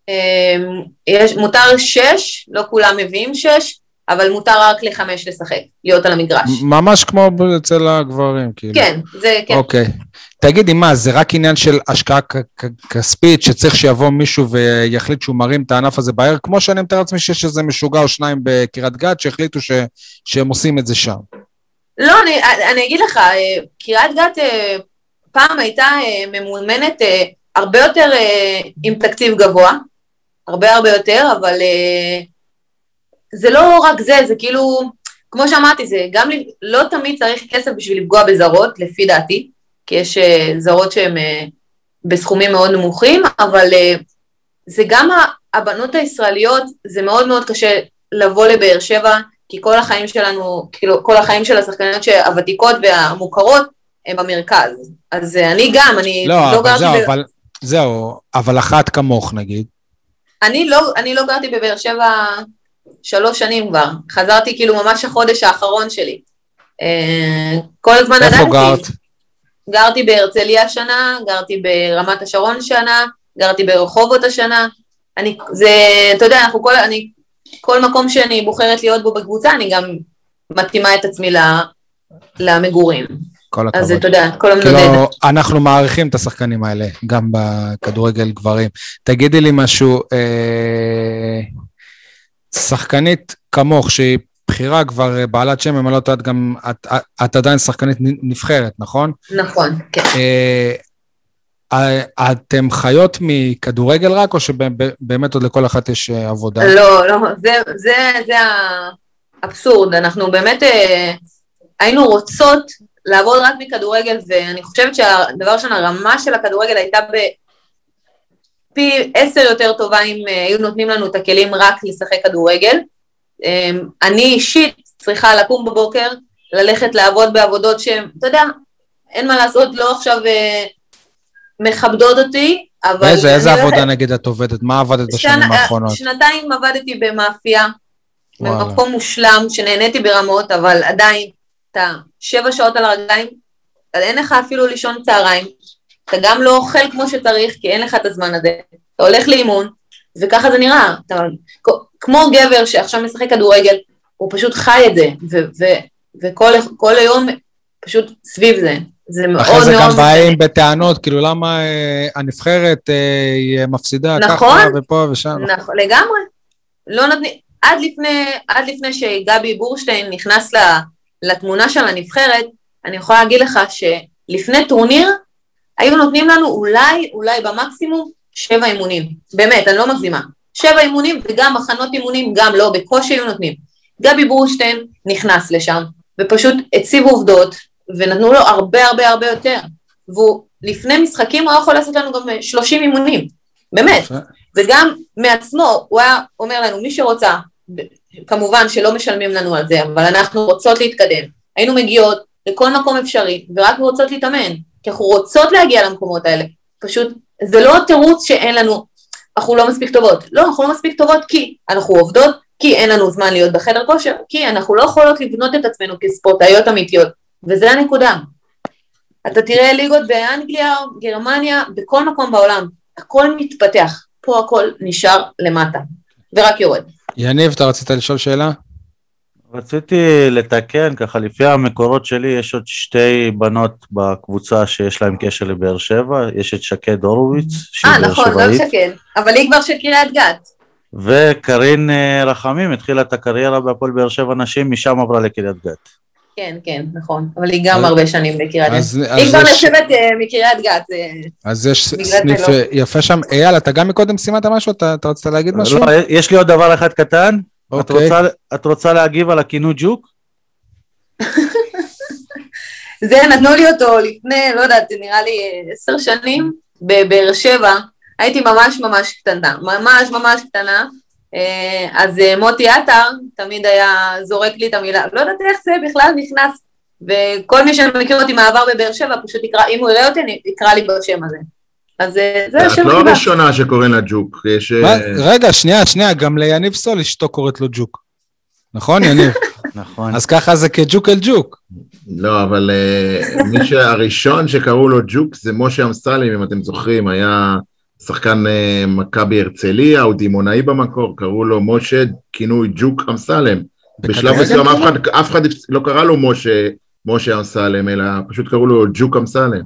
אמ, יש, מותר שש, לא כולם מביאים שש, אבל מותר רק לחמש לשחק, להיות על המגרש. ממש כמו אצל הגברים, כאילו. כן, זה כן. אוקיי. תגידי, מה, זה רק עניין של השקעה כספית, שצריך שיבוא מישהו ויחליט שהוא מרים את הענף הזה בעיר, כמו שאני מתאר לעצמי שיש איזה משוגע או שניים בקריית גת שהחליטו ש, שהם עושים את זה שם. לא, אני, אני אגיד לך, אה, קריית גת אה, פעם הייתה אה, ממומנת הרבה יותר עם תקציב גבוה, הרבה הרבה יותר, אבל זה לא רק זה, זה כאילו, כמו שאמרתי, זה גם לא תמיד צריך כסף בשביל לפגוע בזרות, לפי דעתי, כי יש אה, זרות שהן אה, בסכומים מאוד נמוכים, אבל אה, זה גם הבנות הישראליות, זה מאוד מאוד קשה לבוא לבאר שבע, כי כל החיים שלנו, כאילו, כל החיים של השחקניות הוותיקות והמוכרות הם במרכז. אז אני גם, אני לא, לא אבל גרתי זהו, ב- אבל, זהו, אבל אחת כמוך נגיד. אני לא, אני לא גרתי בבאר שבע שלוש שנים כבר. חזרתי כאילו ממש החודש האחרון שלי. כל הזמן איפה עדיין... גרת? גרתי בהרצליה שנה, גרתי ברמת השרון שנה, גרתי ברחובות השנה. אני, זה, אתה יודע, אנחנו כל, אני, כל מקום שאני בוחרת להיות בו בקבוצה, אני גם מתאימה את עצמי למגורים. כל אז הכבוד. אתה יודע, כל המנודד. כאילו, אנחנו מעריכים את השחקנים האלה, גם בכדורגל גברים. תגידי לי משהו, אה, שחקנית כמוך, שהיא בכירה כבר אה, בעלת שם, אם אני לא את גם, את, את, את עדיין שחקנית נבחרת, נכון? נכון, כן. אה, אה, אתם חיות מכדורגל רק, או שבאמת עוד לכל אחת יש אה, עבודה? לא, לא, זה, זה, זה האבסורד. אנחנו באמת אה, היינו רוצות לעבוד רק מכדורגל, ואני חושבת שהדבר ראשון, הרמה של הכדורגל הייתה בפי עשר יותר טובה אם אה, היו נותנים לנו את הכלים רק לשחק כדורגל. אה, אני אישית צריכה לקום בבוקר, ללכת לעבוד בעבודות שהן, אתה יודע, אין מה לעשות, לא עכשיו אה, מכבדות אותי, אבל... איזה, איזה אני עבודה הולכת- נגיד את עובדת? מה עבדת בשנים שנה- האחרונות? שנתיים עבדתי במאפייה, וואלה. במקום מושלם, שנהניתי ברמות, אבל עדיין, אתה שבע שעות על הרגליים, אין לך אפילו לישון צהריים, אתה גם לא אוכל כמו שצריך, כי אין לך את הזמן הזה, אתה הולך לאימון, וככה זה נראה, אתה, כמו גבר שעכשיו משחק כדורגל, הוא פשוט חי את זה, ו, ו, וכל כל היום פשוט סביב זה, זה מאוד אחרי מאוד... זה גם. באים בטענות, כאילו למה אה, הנבחרת אה, היא מפסידה נכון. ככה ופה ושם. נכון, לגמרי. לא נותנים, עד לפני, עד לפני שגבי בורשטיין נכנס ל, לתמונה של הנבחרת, אני יכולה להגיד לך שלפני טורניר, היו נותנים לנו אולי, אולי במקסימום, שבע אימונים. באמת, אני לא מגזימה. שבע אימונים וגם מחנות אימונים, גם לא, בקושי היו נותנים. גבי בורשטיין נכנס לשם, ופשוט הציב עובדות, ונתנו לו הרבה הרבה הרבה יותר. והוא, לפני משחקים הוא היה יכול לעשות לנו גם 30 אימונים. באמת. וגם מעצמו, הוא היה אומר לנו, מי שרוצה, כמובן שלא משלמים לנו על זה, אבל אנחנו רוצות להתקדם. היינו מגיעות לכל מקום אפשרי, ורק רוצות להתאמן, כי אנחנו רוצות להגיע למקומות האלה. פשוט, זה לא תירוץ שאין לנו, אנחנו לא מספיק טובות. לא, אנחנו לא מספיק טובות כי אנחנו עובדות, כי אין לנו זמן להיות בחדר כושר, כי אנחנו לא יכולות לבנות את עצמנו כספורטאיות אמיתיות, וזה הנקודה. אתה תראה ליגות באנגליה, גרמניה, בכל מקום בעולם, הכל מתפתח, פה הכל נשאר למטה, ורק יורד. יניב, אתה רצית לשאול שאלה? רציתי לתקן, ככה לפי המקורות שלי, יש עוד שתי בנות בקבוצה שיש להן קשר לבאר שבע, יש את שקד הורוביץ, שהיא אה, באר נכון, זאת שבעית, שקד, אבל היא כבר של קריית גת. וקרין אה, רחמים התחילה את הקריירה בהפועל באר שבע נשים, משם עברה לקריית גת. כן, כן, נכון, אבל היא גם אז- הרבה שנים בקריית גת. היא כבר יש- נחשבת אה, מקריית גת, אז יש סניף לא. אה, יפה שם. אייל, אתה גם מקודם סיימת משהו? אתה אתה רצית להגיד משהו? לא, יש לי עוד דבר אחד קטן, את אוקיי. רוצה, את רוצה להגיב על הכינוי ג'וק? זה נתנו לי אותו לפני, לא יודעת, נראה לי עשר שנים, בבאר שבע, הייתי ממש ממש קטנה, ממש ממש קטנה, אה, אז אה, מוטי עטר תמיד היה זורק לי את המילה, לא יודעת איך זה בכלל נכנס, וכל מי שמכיר אותי מהעבר בבאר שבע, פשוט יקרא, אם הוא יראה אותי, יקרא לי בשם הזה. אז אה, זה את השם לא שלי. הראשונה שקוראים לה ג'וק, יש... אה, רגע, שנייה, שנייה, גם ליניב סול אשתו קוראת לו ג'וק. נכון, יניב? נכון. אז ככה זה כג'וק אל ג'וק. לא, אבל אה, מי שהראשון שקראו לו ג'וק זה משה אמסלם, אם אתם זוכרים, היה שחקן מכבי הרצליה, הוא דימונאי במקור, קראו לו משה, כינוי ג'וק אמסלם. בשלב מסוים אף? אחד- אף אחד לא קרא לו משה, משה אמסלם, אלא פשוט קראו לו ג'וק אמסלם.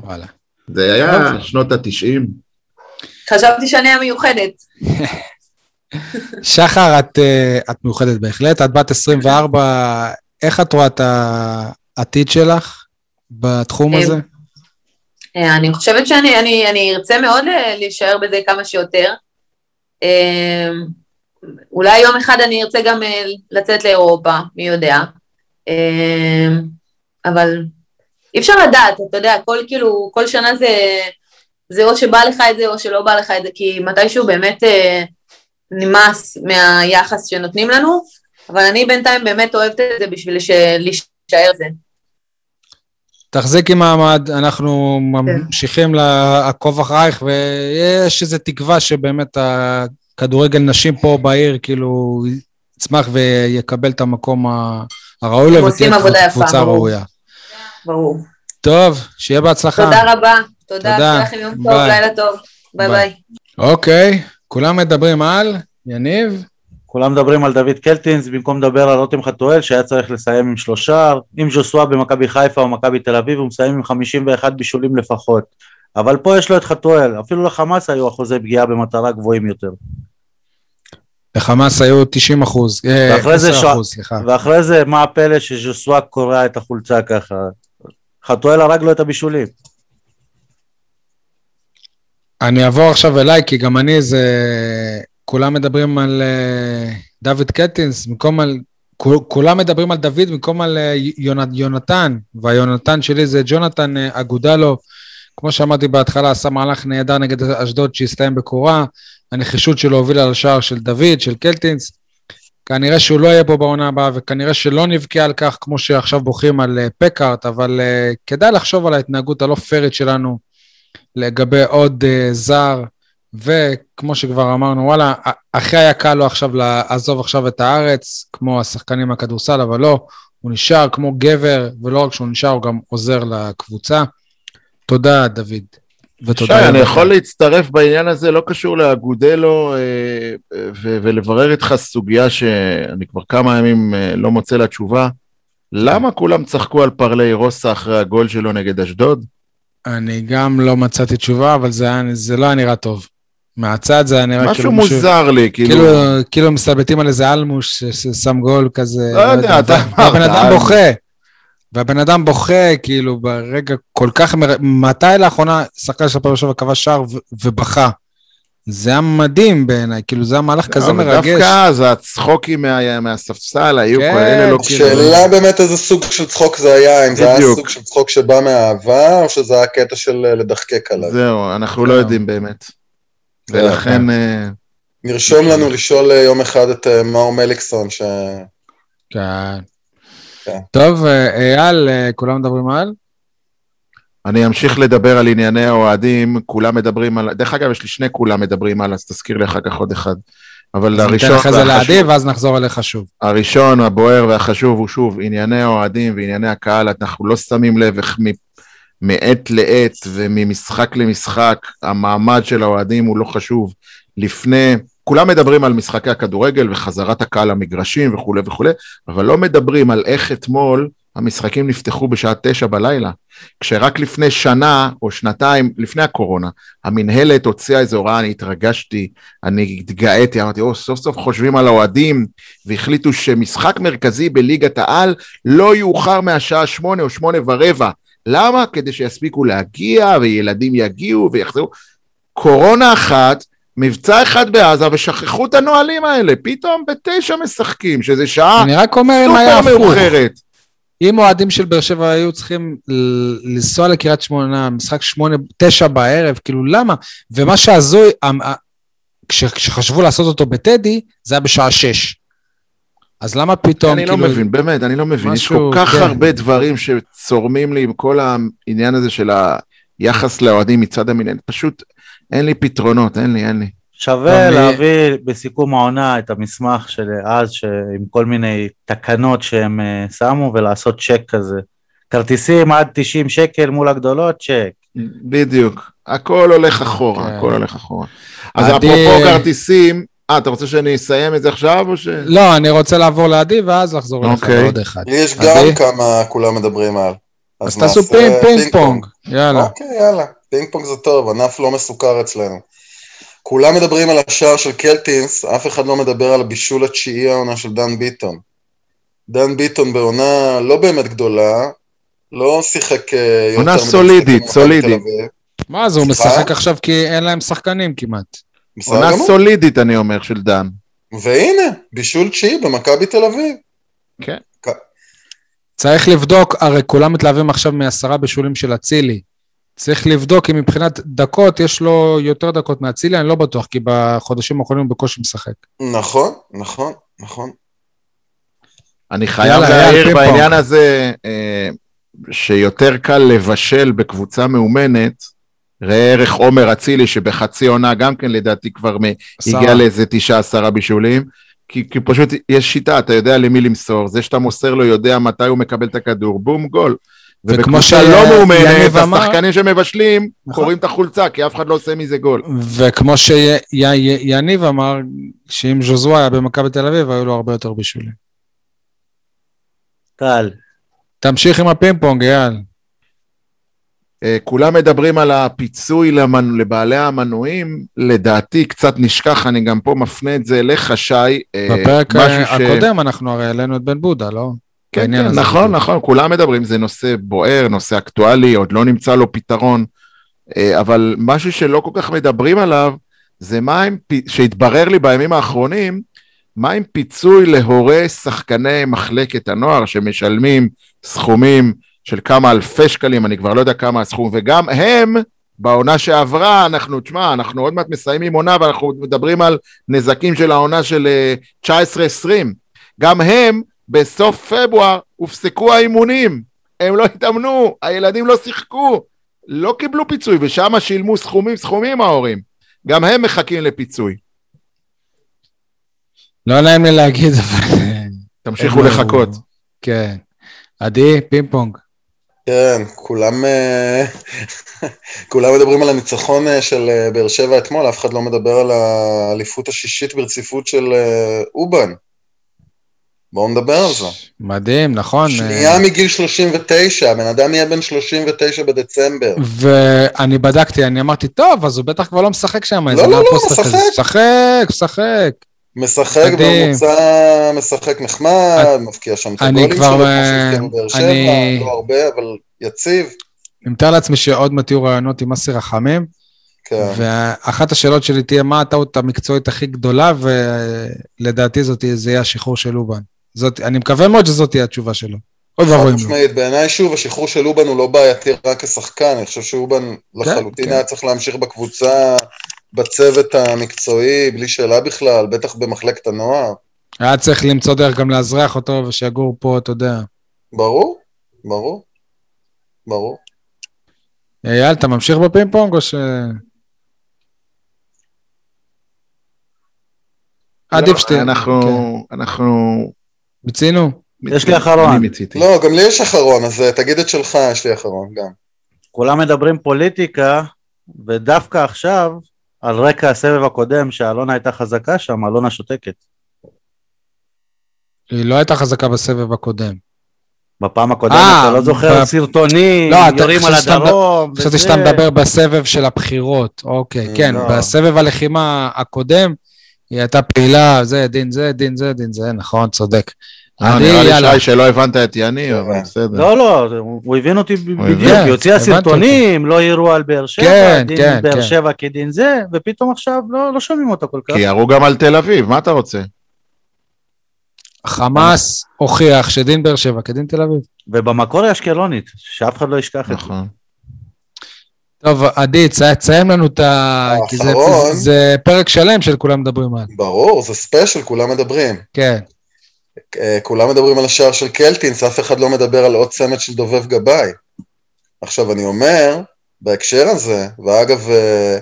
וואלה. זה היה שנות התשעים. חשבתי שאני המיוחדת. שחר, את, אה, את מיוחדת בהחלט, את בת 24, איך את רואה את העתיד שלך בתחום הזה? אה, אני חושבת שאני אני, אני ארצה מאוד להישאר בזה כמה שיותר. אה, אולי יום אחד אני ארצה גם אה, לצאת לאירופה, מי יודע. אה, אבל אי אפשר לדעת, אתה יודע, כל כאילו, כל שנה זה, זה או שבא לך את זה או שלא בא לך את זה, כי מתישהו באמת אה, נמאס מהיחס שנותנים לנו, אבל אני בינתיים באמת אוהבת את זה בשביל להישאר זה. תחזיקי מעמד, אנחנו ממשיכים לעקוב אחרייך, ויש איזו תקווה שבאמת הכדורגל נשים פה בעיר כאילו יצמח ויקבל את המקום הראוי לו, יפה, קבוצה. ראויה. ברור. טוב, שיהיה בהצלחה. תודה רבה. תודה, תודה. שיהיה לכם יום טוב, ביי. לילה טוב. ביי ביי. ביי. אוקיי, כולם מדברים על יניב? כולם מדברים על דוד קלטינס במקום לדבר על רותם חתואל שהיה צריך לסיים עם שלושה, עם ז'וסווה במכבי חיפה או מכבי תל אביב הוא מסיים עם 51 בישולים לפחות. אבל פה יש לו את חתואל, אפילו לחמאס היו אחוזי פגיעה במטרה גבוהים יותר. לחמאס היו 90 אחוז, אה, ואחרי זה 10 שוע- אחוז, סליחה. ואחרי זה מה הפלא שז'וסווה קורע את החולצה ככה. חתואל הרג לו את הבישולים. אני אעבור עכשיו אליי, כי גם אני זה... כולם מדברים על אה, דוד קטינס, במקום על... כול- כולם מדברים על דוד במקום על אה, יונת, יונתן, והיונתן שלי זה ג'ונתן אה, אגודלו. כמו שאמרתי בהתחלה, עשה מהלך נהדר נגד אשדוד שהסתיים בקורה. הנחישות שלו הובילה לשער של דוד, של קלטינס. כנראה שהוא לא יהיה פה בעונה הבאה, וכנראה שלא נבכה על כך, כמו שעכשיו בוכים על אה, פקארט, אבל אה, כדאי לחשוב על ההתנהגות הלא פיירית שלנו לגבי עוד uh, זר, וכמו שכבר אמרנו, וואלה, הכי היה קל לו עכשיו לעזוב עכשיו את הארץ, כמו השחקנים מהכדורסל, אבל לא, הוא נשאר כמו גבר, ולא רק שהוא נשאר, הוא גם עוזר לקבוצה. תודה, דוד. שי, ותודה. אני לך. יכול להצטרף בעניין הזה, לא קשור לאגודלו, אה, ו- ולברר איתך סוגיה שאני כבר כמה ימים אה, לא מוצא לה תשובה. למה כולם צחקו על פרלי רוסה אחרי הגול שלו נגד אשדוד? אני גם לא מצאתי תשובה, אבל זה, זה לא היה נראה טוב. מהצד זה היה נראה משהו כאילו מוזר לי, כאילו... כאילו, כאילו מסתלבטים על איזה אלמוש ששם גול כזה. לא יודע, אתה אמרת, והבן אדם. בוכה. והבן אדם בוכה, כאילו, ברגע כל כך... מר... מתי לאחרונה שחקן של הפועל שבע כבש שער ו- ובכה? זה היה מדהים בעיניי, כאילו, זה היה מהלך כזה אבל מרגש. דווקא אז הצחוקים מה- מהספסל היו כן, כאלה לא כאילו... השאלה באמת איזה סוג של צחוק זה היה, אם זה היה. סוג של צחוק שבא מהאהבה, או שזה היה קטע של אה, לדחקק עליו. זהו, אנחנו לא זהו. יודעים באמת. כן, ולכן... אה, נרשום לנו לשאול אה, יום אחד את מאור מליקסון, ש... כן. כן. טוב, אה, אייל, אה, כולם מדברים על? אני אמשיך לדבר על ענייני האוהדים, כולם מדברים על... דרך אגב, יש לי שני כולם מדברים על, אז תזכיר לי אחר כך עוד אחד. אבל אז ניתן הראשון אחרי זה לעדי, ואז נחזור אליך שוב. הראשון, הבוער והחשוב הוא שוב ענייני האוהדים וענייני הקהל, אנחנו לא שמים לב איך מ- מעת לעת וממשחק למשחק המעמד של האוהדים הוא לא חשוב. לפני, כולם מדברים על משחקי הכדורגל וחזרת הקהל למגרשים וכולי וכולי, אבל לא מדברים על איך אתמול המשחקים נפתחו בשעה תשע בלילה. כשרק לפני שנה או שנתיים, לפני הקורונה, המינהלת הוציאה איזו הוראה, אני התרגשתי, אני התגאיתי, אמרתי, או, סוף סוף חושבים על האוהדים, והחליטו שמשחק מרכזי בליגת העל לא יאוחר מהשעה שמונה או שמונה ורבע. למה? כדי שיספיקו להגיע, וילדים יגיעו ויחזרו. קורונה אחת, מבצע אחד בעזה, ושכחו את הנהלים האלה. פתאום בתשע משחקים, שזה שעה אני רק אומר אם היה הפוך. מאוחרת. אם אוהדים של באר שבע היו צריכים לנסוע לקריית שמונה, משחק שמונה, תשע בערב, כאילו למה? ומה שהזוי, כשחשבו לעשות אותו בטדי, זה היה בשעה שש. אז למה פתאום, אני לא כאילו... מבין, באמת, אני לא מבין. יש משהו- כל כך כן. הרבה דברים שצורמים לי עם כל העניין הזה של היחס לאוהדים מצד המינהלת. פשוט אין לי פתרונות, אין לי, אין לי. שווה להביא בסיכום העונה את המסמך של אז, ש- עם כל מיני תקנות שהם אה, שמו, ולעשות צ'ק כזה. כרטיסים עד 90 שקל מול הגדולות, צ'ק. בדיוק. הכל הולך אחורה, כן. הכל הולך אחורה. אז עדי- אפרופו כרטיסים, אה, אתה רוצה שאני אסיים את זה עכשיו או ש... לא, אני רוצה לעבור לעדי ואז לחזור אליך אוקיי. לעוד אחד. יש עדי? גם כמה כולם מדברים על. אז נעשה תעשו פינג פינג פונג, יאללה. אוקיי, יאללה. פינג פונג זה טוב, ענף לא מסוקר אצלנו. כולם מדברים על השער של קלטינס, אף אחד לא מדבר על הבישול התשיעי העונה של דן ביטון. דן ביטון בעונה לא באמת גדולה, לא שיחק אה, יותר עונה סולידית, סולידית. מה זה, הוא? משחק עכשיו כי אין להם שחקנים כמעט. עונה גמור. סולידית, אני אומר, של דן. והנה, בישול תשיעי במכבי תל אביב. כן. צריך לבדוק, הרי כולם מתלהבים עכשיו מעשרה בישולים של אצילי. צריך לבדוק אם מבחינת דקות יש לו יותר דקות מאצילי, אני לא בטוח, כי בחודשים האחרונים הוא בקושי משחק. נכון, נכון, נכון. אני חייב להעיר בעניין. הזה, אה, שיותר קל לבשל בקבוצה מאומנת. ראה ערך עומר אצילי, שבחצי עונה גם כן לדעתי כבר. הגיע לאיזה תשעה עשרה בישולים. כי, כי פשוט יש שיטה, אתה יודע למי למסור, זה שאתה מוסר לו יודע מתי הוא מקבל את הכדור, בום, גול. וכמו ובקבוצה שיניב לא מאומנת, השחקנים שמבשלים, נכון. קוראים את החולצה, כי אף אחד לא עושה מזה גול. וכמו שיניב אמר, שאם ז'וזווה היה במכבי תל אביב, היו לו הרבה יותר בישולים. קל. תמשיך עם הפינג פונג, אייל. אה, כולם מדברים על הפיצוי למנ... לבעלי המנויים, לדעתי קצת נשכח, אני גם פה מפנה את זה אליך, שי. אה, בפרק הקודם אנחנו הרי העלינו את בן בודה, לא? כן, כן. נכון, נכון, כולם מדברים, זה נושא בוער, נושא אקטואלי, עוד לא נמצא לו פתרון, אה, אבל משהו שלא כל כך מדברים עליו, זה מה עם, שהתברר לי בימים האחרונים, מה עם פיצוי להורי שחקני מחלקת הנוער שמשלמים סכומים של כמה אלפי שקלים, אני כבר לא יודע כמה הסכום, וגם הם, בעונה שעברה, אנחנו, תשמע, אנחנו עוד מעט מסיימים עונה ואנחנו מדברים על נזקים של העונה של אה, 19-20. גם הם, בסוף פברואר, הופסקו האימונים. הם לא התאמנו, הילדים לא שיחקו, לא קיבלו פיצוי, ושם שילמו סכומים סכומים ההורים. גם הם מחכים לפיצוי. לא נעים לי להגיד, אבל... תמשיכו לחכות. כן. עדי, פינג פונג. כן, כולם, אה, כולם מדברים על הניצחון אה, של אה, באר שבע אתמול, אף אחד לא מדבר על האליפות השישית ברציפות של אובן. בואו נדבר על זה. מדהים, נכון? שנייה מגיל 39, הבן אדם יהיה בן 39 בדצמבר. ואני בדקתי, אני אמרתי, טוב, אז הוא בטח כבר לא משחק שם. לא, לא, כזה." משחק. משחק, משחק. משחק. בממוצע, משחק נחמד, מבקיע שם את הגולים שלו, כמו אה, שהבקיע בבאר שבע, לא הרבה, אבל יציב. אני מתאר לעצמי שעוד מעט יהיו רעיונות עם אסי רחמים, כן. ואחת השאלות שלי תהיה, מה הטעות המקצועית הכי גדולה, ולדעתי זאת זה יהיה השחרור של אובן. זאת, אני מקווה מאוד שזאת תהיה התשובה שלו. אוי ואבוי לא. משמעית, בעיניי שוב, השחרור של אובן הוא לא בעייתי רק כשחקן, אני חושב שאובן לחלוטין כן. היה צריך להמשיך בקבוצה, בצוות המקצועי, בלי שאלה בכלל, בטח במחלקת הנוער. היה צריך למצוא דרך גם לאזרח אותו, ושיגור פה, אתה יודע. ברור, ברור, ברור. אייל, אתה ממשיך בפינג פונג או ש... עדיף שתי... לא, אנחנו, כן. אנחנו... מיצינו? יש לי אחרון. לא, גם לי יש אחרון, אז אה, תגיד את שלך, יש לי אחרון גם. כולם מדברים פוליטיקה, ודווקא עכשיו, על רקע הסבב הקודם, שאלונה הייתה חזקה שם, אלונה שותקת. היא לא הייתה חזקה בסבב הקודם. בפעם הקודמת, אה, אתה לא זוכר ב- סרטונים, לא, אתה- יורים על הדרום, חשבתי. שאתה מדבר בסבב של הבחירות. אוקיי, אה, כן, לא. בסבב הלחימה הקודם, היא הייתה פעילה, זה, דין זה, דין זה, דין זה, נכון, צודק. אה, אני, נראה יאללה. לי שי שלא הבנת את יניב, אבל כן. בסדר. לא, לא, הוא הבין אותי בדיוק, היא הוציאה סרטונים, לא יירו על באר שבע, כן, דין כן, באר כן. שבע כדין זה, ופתאום עכשיו לא לא שומעים אותה כל כך. כי ירו גם על תל אביב, מה אתה רוצה? חמאס הוכיח שדין באר שבע כדין תל אביב. ובמקור היא אשקלונית, שאף אחד לא ישכח את זה. נכון. טוב, עדי, תסיים לנו את ה... כי זה- האחרון. זה פרק שלם של כולם מדברים על. ברור, זה ספיישל, כולם מדברים. כן. אה, כולם מדברים על השער של קלטינס, אף אחד לא מדבר על עוד צמד של דובב גבאי. עכשיו, אני אומר, בהקשר הזה, ואגב, אה,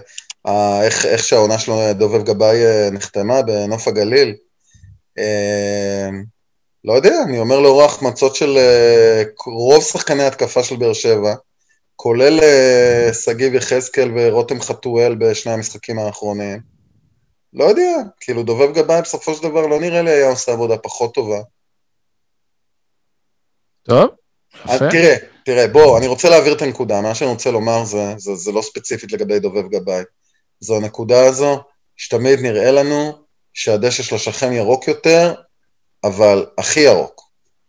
אה, איך, איך שהעונה שלו, דובב גבאי, אה, נחתמה בנוף הגליל, אה, לא יודע, אני אומר לאור ההחמצות של אה, רוב שחקני התקפה של באר שבע, כולל אה, שגיב יחזקאל ורותם חתואל בשני המשחקים האחרונים, לא יודע, כאילו דובב גבאי בסופו של דבר לא נראה לי היה עושה עבודה פחות טובה. טוב, אז יפה. תראה, תראה, בוא, אני רוצה להעביר את הנקודה, מה שאני רוצה לומר זה, זה, זה לא ספציפית לגבי דובב גבאי. זו הנקודה הזו, שתמיד נראה לנו שהדשא של השכן ירוק יותר, אבל הכי ירוק.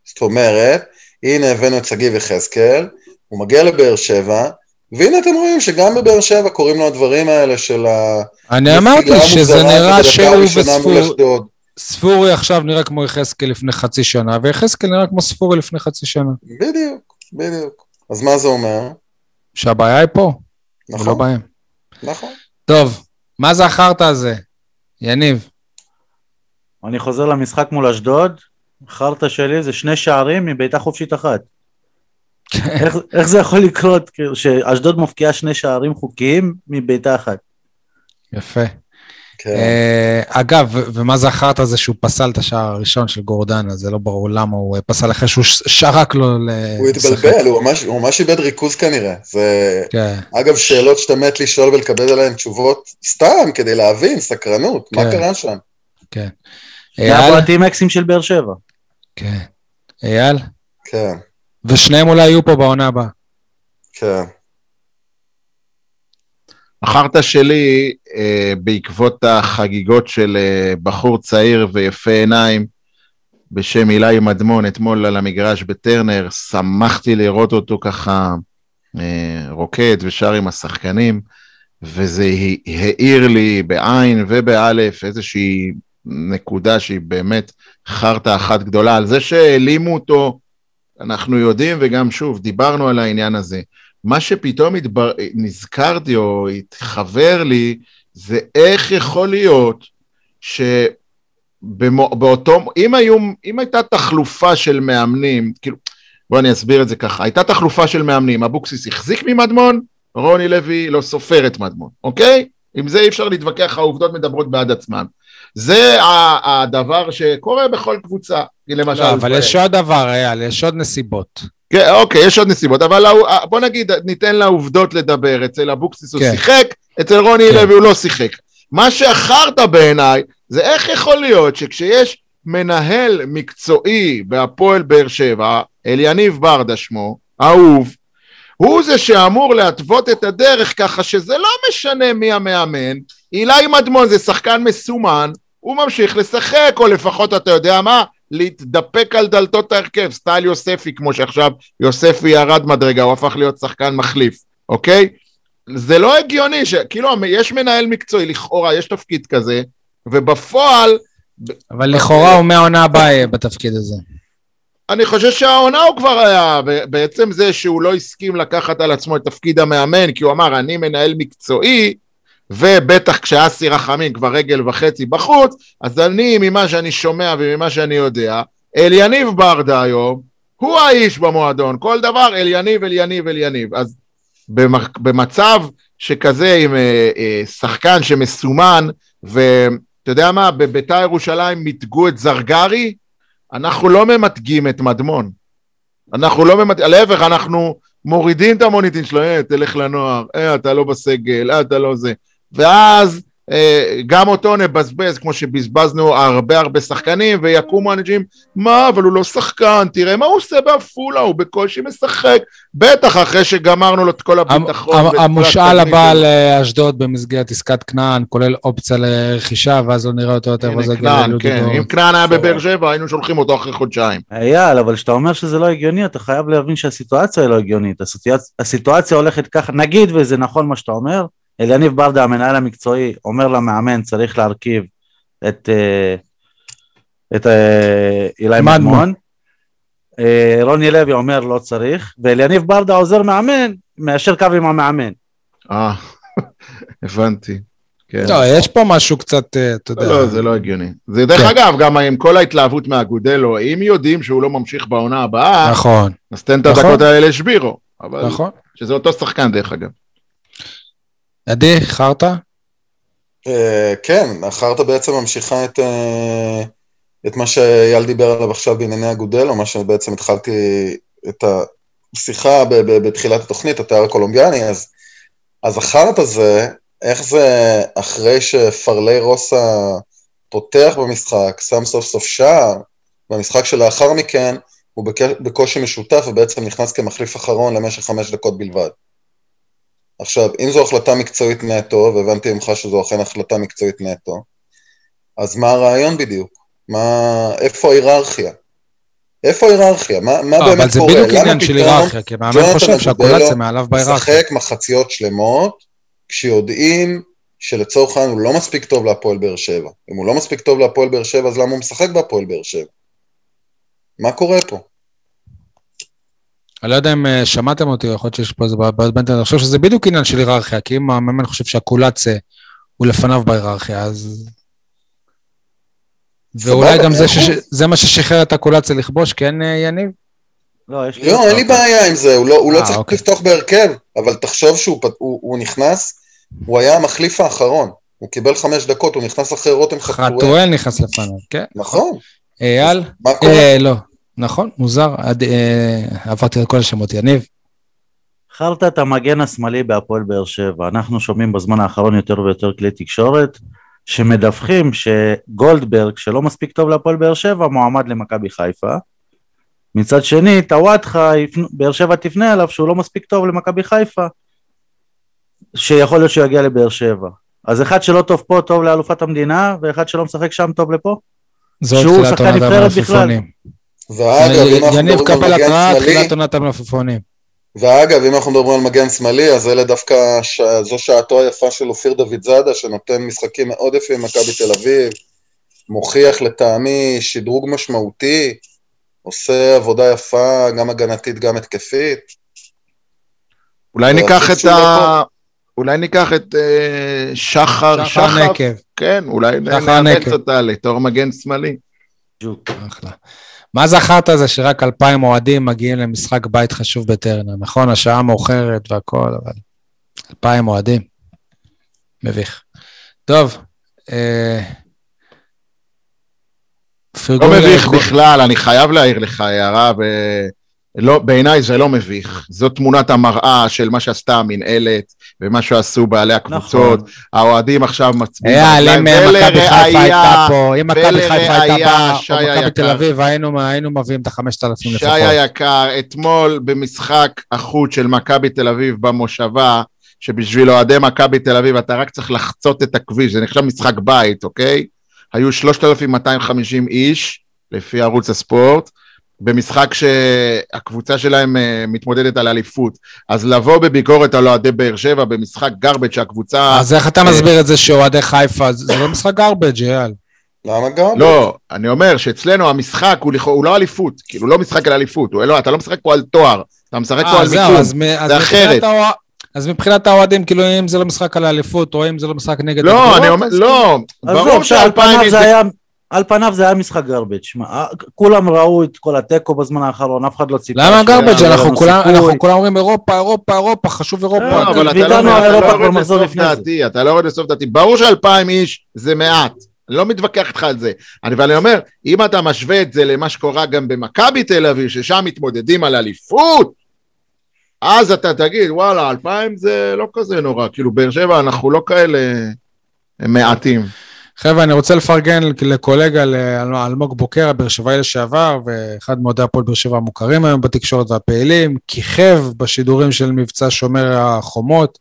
זאת אומרת, הנה הבאנו את שגיב יחזקאל, הוא מגיע לבאר שבע, והנה אתם רואים שגם בבאר שבע קורים לו הדברים האלה של ה... אני אמרתי שזה נראה שהוא אשדוד. ספורי עכשיו נראה כמו יחזקאל לפני חצי שנה, ויחזקאל נראה כמו ספורי לפני חצי שנה. בדיוק, בדיוק. אז מה זה אומר? שהבעיה היא פה, ולא נכון, בהם. נכון. טוב, מה זה החרטא הזה? יניב. אני חוזר למשחק מול אשדוד, חרטא שלי זה שני שערים מבעיטה חופשית אחת. איך, איך זה יכול לקרות כאילו, שאשדוד מפקיעה שני שערים חוקיים מבעיטה אחת? יפה. כן. אה, אגב, ו- ומה זה החרטא הזה שהוא פסל את השער הראשון של גורדנה, זה לא ברור למה הוא אה, פסל אחרי שהוא שרק לו ל... הוא לשחק. התבלבל, הוא ממש- הוא ממש איבד ריכוז כנראה. זה... כן, אגב, שאלות שאתה מת לשאול ולקבל עליהן תשובות סתם, כדי להבין, סקרנות, מה כן. קרה שם? כן. זה אייל? הבועטים אקסים של באר שבע. כן. אייל? כן, ושניהם אולי יהיו פה בעונה הבאה. כן. החרטא שלי, אה, בעקבות החגיגות של אה, בחור צעיר ויפה עיניים בשם אילי מדמון אתמול על המגרש בטרנר, שמחתי לראות אותו ככה אה, רוקד ושר עם השחקנים, וזה ה- האיר לי בעין ובאלף איזושהי נקודה שהיא באמת חרטא אחת גדולה. על זה שהעלימו אותו, אנחנו יודעים, וגם שוב, דיברנו על העניין הזה. מה שפתאום התבר... נזכרתי או התחבר לי, זה איך יכול להיות שבאותו, אם, היו, אם הייתה תחלופה של מאמנים, כאילו, בוא אני אסביר את זה ככה, הייתה תחלופה של מאמנים, אבוקסיס החזיק ממדמון, רוני לוי לא סופר את מדמון, אוקיי? עם זה אי אפשר להתווכח, העובדות מדברות בעד עצמן. זה הדבר שקורה בכל קבוצה, למשל. לא, אבל יש עוד דבר, אייל, יש עוד נסיבות. כן, אוקיי, יש עוד נסיבות, אבל בוא נגיד, ניתן לעובדות לדבר. אצל אבוקסיס הוא כן. שיחק, אצל רוני כן. לוי הוא לא שיחק. מה שאחרת בעיניי, זה איך יכול להיות שכשיש מנהל מקצועי בהפועל באר שבע, אליניב ברדה שמו, אהוב, הוא זה שאמור להתוות את הדרך ככה שזה לא משנה מי המאמן, אילי מדמון זה שחקן מסומן, הוא ממשיך לשחק, או לפחות אתה יודע מה, להתדפק על דלתות ההרכב, סטייל יוספי, כמו שעכשיו יוספי ירד מדרגה, הוא הפך להיות שחקן מחליף, אוקיי? זה לא הגיוני, ש... כאילו יש מנהל מקצועי, לכאורה יש תפקיד כזה, ובפועל, אבל לכאורה הוא מהעונה הבאה בתפקיד הזה. אני חושב שהעונה הוא כבר היה, בעצם זה שהוא לא הסכים לקחת על עצמו את תפקיד המאמן, כי הוא אמר, אני מנהל מקצועי, ובטח כשאסי רחמים כבר רגל וחצי בחוץ, אז אני, ממה שאני שומע וממה שאני יודע, אליניב ברדה היום, הוא האיש במועדון, כל דבר אליניב, אליניב, אליניב. אז במ- במצב שכזה עם אה, אה, שחקן שמסומן, ואתה יודע מה, בביתר ירושלים מיתגו את זרגרי, אנחנו לא ממתגים את מדמון. אנחנו לא ממתגים, להפך, אנחנו מורידים את המוניטין שלו, אה, תלך לנוער, אה, אתה לא בסגל, אה, אתה לא זה. ואז אה, גם אותו נבזבז, כמו שבזבזנו הרבה הרבה שחקנים, ויקומו אנשים, מה, אבל הוא לא שחקן, תראה מה הוא עושה בעפולה, הוא בקושי משחק. בטח, אחרי שגמרנו לו את כל הביטחון. המושאל הבא. לאשדוד במסגרת עסקת כנען, כולל אופציה לרכישה, ואז לא נראה אותו יותר. כנען, ללודי כן. אם כנען היה בבאר שבע, היינו שולחים אותו אחרי חודשיים. אייל, אבל כשאתה אומר שזה לא הגיוני, אתה חייב להבין שהסיטואציה היא לא הגיונית. הסיטואציה, הסיטואציה הולכת ככה, נגיד וזה נכון מה שאתה אומר, אליניב ברדה, המנהל המקצועי, אומר למאמן, צריך להרכיב את, אה, את אה, אילי מדמון. אה, רוני לוי אומר לא צריך, ואליניב ברדה עוזר מאמן, מאשר קו עם המאמן. אה, הבנתי. כן. לא, יש פה משהו קצת, אתה יודע. לא, זה לא הגיוני. זה דרך כן. אגב, גם עם כל ההתלהבות מהגודלו, אם יודעים שהוא לא ממשיך בעונה הבאה, נכון, אז תן את נכון. הדקות האלה לשבירו. אבל נכון. שזה אותו שחקן דרך אגב. עדי, חרטא? אה, כן, החרטא בעצם ממשיכה את, אה, את מה שאייל דיבר עליו עכשיו בענייני אגודל, או מה שבעצם התחלתי את השיחה ב- ב- בתחילת התוכנית, התיאר הקולומביאני, אז, אז החרטא זה, איך זה אחרי שפרלי רוסה פותח במשחק, שם סוף סוף שער, במשחק שלאחר מכן, הוא בק- בקושי משותף ובעצם נכנס כמחליף אחרון למשך חמש דקות בלבד. עכשיו, אם זו החלטה מקצועית נטו, והבנתי ממך שזו אכן החלטה מקצועית נטו, אז מה הרעיון בדיוק? מה, איפה ההיררכיה? איפה ההיררכיה? מה, מה לא, באמת אבל זה קורה? בדיוק עניין של היררכיה, כי מאמן חושב שהקולציה מעליו בהיררכיה. משחק מחציות שלמות, כשיודעים שלצורך העניין הוא לא מספיק טוב להפועל באר שבע. אם הוא לא מספיק טוב להפועל באר שבע, אז למה הוא משחק בהפועל באר שבע? מה קורה פה? אני לא יודע אם אה, שמעתם אותי, יכול להיות שיש פה איזה בעיה אני חושב שזה בדיוק עניין של היררכיה, כי אם המאמן חושב שהקולציה הוא לפניו בהיררכיה, אז... ואולי גם זה, מאה שש... אחוז. זה מה ששחרר את הקולציה לכבוש, כן, אה, יניב? לא, יש. לא, אין לי בעיה עם זה, הוא לא, הוא לא אה, צריך אוקיי. לפתוח בהרכב, אבל תחשוב שהוא הוא, הוא נכנס, הוא היה המחליף האחרון. הוא קיבל חמש דקות, הוא נכנס אחרי רותם חתואל. חתואל נכנס לפניו, כן. נכון, אייל? מה קורה? אה, לא. נכון, מוזר, עד- אה, עברתי על כל השמות. יניב? חרת המגן השמאלי בהפועל באר שבע. אנחנו שומעים בזמן האחרון יותר ויותר כלי תקשורת שמדווחים שגולדברג, שלא מספיק טוב להפועל באר שבע, מועמד למכבי חיפה. מצד שני, טוואטחה, באר שבע תפנה אליו שהוא לא מספיק טוב למכבי חיפה, שיכול להיות שהוא יגיע לבאר שבע. אז אחד שלא טוב פה, טוב לאלופת המדינה, ואחד שלא משחק שם, טוב לפה? שהוא שחקן נבחרת בכלל. ואגב, אם אנחנו יניב מדברים על מגן התראה, שמאלי, תחילת עונת המלפפונים. ואגב, אם אנחנו מדברים על מגן שמאלי, אז אלה דווקא, ש... זו שעתו היפה של אופיר דוד זאדה, שנותן משחקים מאוד יפים במכבי תל אביב, מוכיח לטעמי שדרוג משמעותי, עושה עבודה יפה, גם הגנתית, גם התקפית. אולי ניקח את ה... אולי ניקח את אה, שחר, שחר שחר, נקב. כן, אולי נאמץ. אותה לתור מגן שמאלי. אחלה. מה זכרת זה שרק אלפיים אוהדים מגיעים למשחק בית חשוב בטרנר, נכון? השעה מאוחרת והכל, אבל אלפיים אוהדים. מביך. טוב, אה... לא מביך בכלל, אני חייב להעיר לך הערה, ו... לא, בעיניי זה לא מביך. זו תמונת המראה של מה שעשתה המינהלת ומה שעשו בעלי הקבוצות. נכון. האוהדים עכשיו מצביעים. אייל, אם מכבי חיפה הייתה פה, אם מכבי חיפה הייתה באה, שי או מכבי. תל אביב, היינו היינו מביאים את החמשת אלפים שי לפחות. היקר, אתמול במשחק החוץ של מכבי תל אביב במושבה, שבשביל אוהדי מכבי תל אביב אתה רק צריך לחצות את הכביש, זה נחשב משחק בית, אוקיי? היו 3,250 איש, לפי ערוץ הספורט, במשחק שהקבוצה שלהם אה, מתמודדת על אליפות. אז לבוא בביקורת על אוהדי באר שבע במשחק גרבג' שהקבוצה... אז איך אתה מסביר את זה שאוהדי חיפה, זה לא משחק גרבג', אייל. למה גם? לא, אני אומר שאצלנו המשחק הוא, הוא לא אליפות, כאילו לא משחק על אליפות, הוא, לא, אתה לא משחק פה על תואר, אתה משחק פה אה, על מיקום. אז מ- אז זה אחרת. אז מבחינת האוהדים, כאילו אם זה לא משחק על האליפות, או אם זה לא משחק נגד... לא, אני אומר, לא, ברור עזוב, שעל פניו שאלפיים... זה היה... על פניו זה היה משחק גרבג', אה, כולם ראו את כל התיקו בזמן האחרון, אף אחד לא ציפה. למה גרבג'? אנחנו כולם- אומרים אירופה, אירופה, אירופה, חשוב אירופה. לא, אבל אתה לא יורד לסוף. דעתי, אתה לא יורד לסוף דעתי. ברור שאלפיים איש זה מעט, אני לא מתווכח איתך על זה. אני- אבל אני אומר, אם אתה משווה את זה למה שקורה גם במכבי תל אביב, ששם מתמודדים על אליפות, אז אתה תגיד, וואלה, אלפיים זה לא כזה נורא. כאילו, באר שבע, אנחנו לא כאלה מעטים. חבר'ה, אני רוצה לפרגן לקולגה, לאל- אלמוג בוקר, הבאר שבעי לשעבר, ואחד מאוהדי הפועל באר שבע המוכרים היום בתקשורת והפעילים, כיכב בשידורים של מבצע שומר החומות,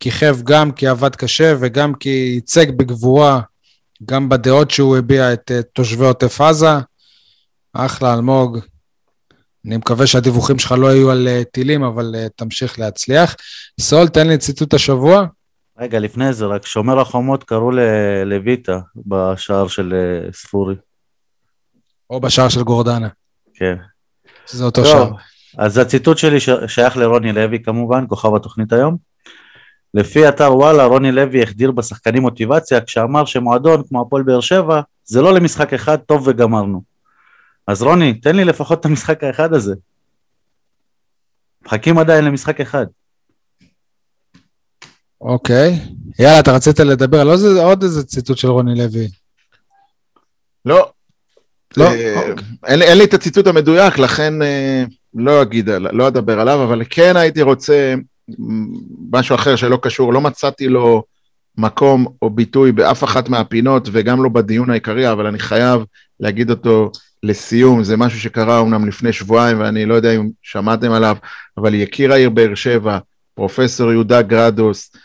כיכב גם כי עבד קשה וגם כי ייצג בגבורה, גם בדעות שהוא הביע את אה, תושבי עוטף עזה. אחלה, אלמוג. אני מקווה שהדיווחים שלך לא יהיו על אה, טילים, אבל אה, תמשיך להצליח. סול, תן לי ציטוט השבוע. רגע, לפני זה, רק שומר החומות קראו לויטה בשער של אה, ספורי. או בשער של גורדנה, כן. שזה אותו שער. טוב, אז הציטוט שלי שייך לרוני לוי כמובן, כוכב התוכנית היום. לפי אתר וואלה, רוני לוי החדיר בשחקנים מוטיבציה כשאמר שמועדון כמו הפועל באר שבע זה לא למשחק אחד טוב וגמרנו. אז רוני, תן לי לפחות את המשחק האחד הזה. מחכים עדיין למשחק אחד. אוקיי. יאללה, אתה רצית לדבר על עוד איזה- ציטוט של רוני לוי. לא. לא? אה, אין, לי- אין לי את הציטוט המדויק, לכן אה, לא אגיד, לא אדבר עליו, אבל כן הייתי רוצה משהו אחר שלא קשור, לא מצאתי לו מקום או ביטוי באף אחת מהפינות, וגם לא בדיון העיקרי, אבל אני חייב להגיד אותו לסיום, זה משהו שקרה אומנם לפני שבועיים, ואני לא יודע אם שמעתם עליו, אבל יקיר העיר באר שבע, פרופסור יהודה גרדוס, אה,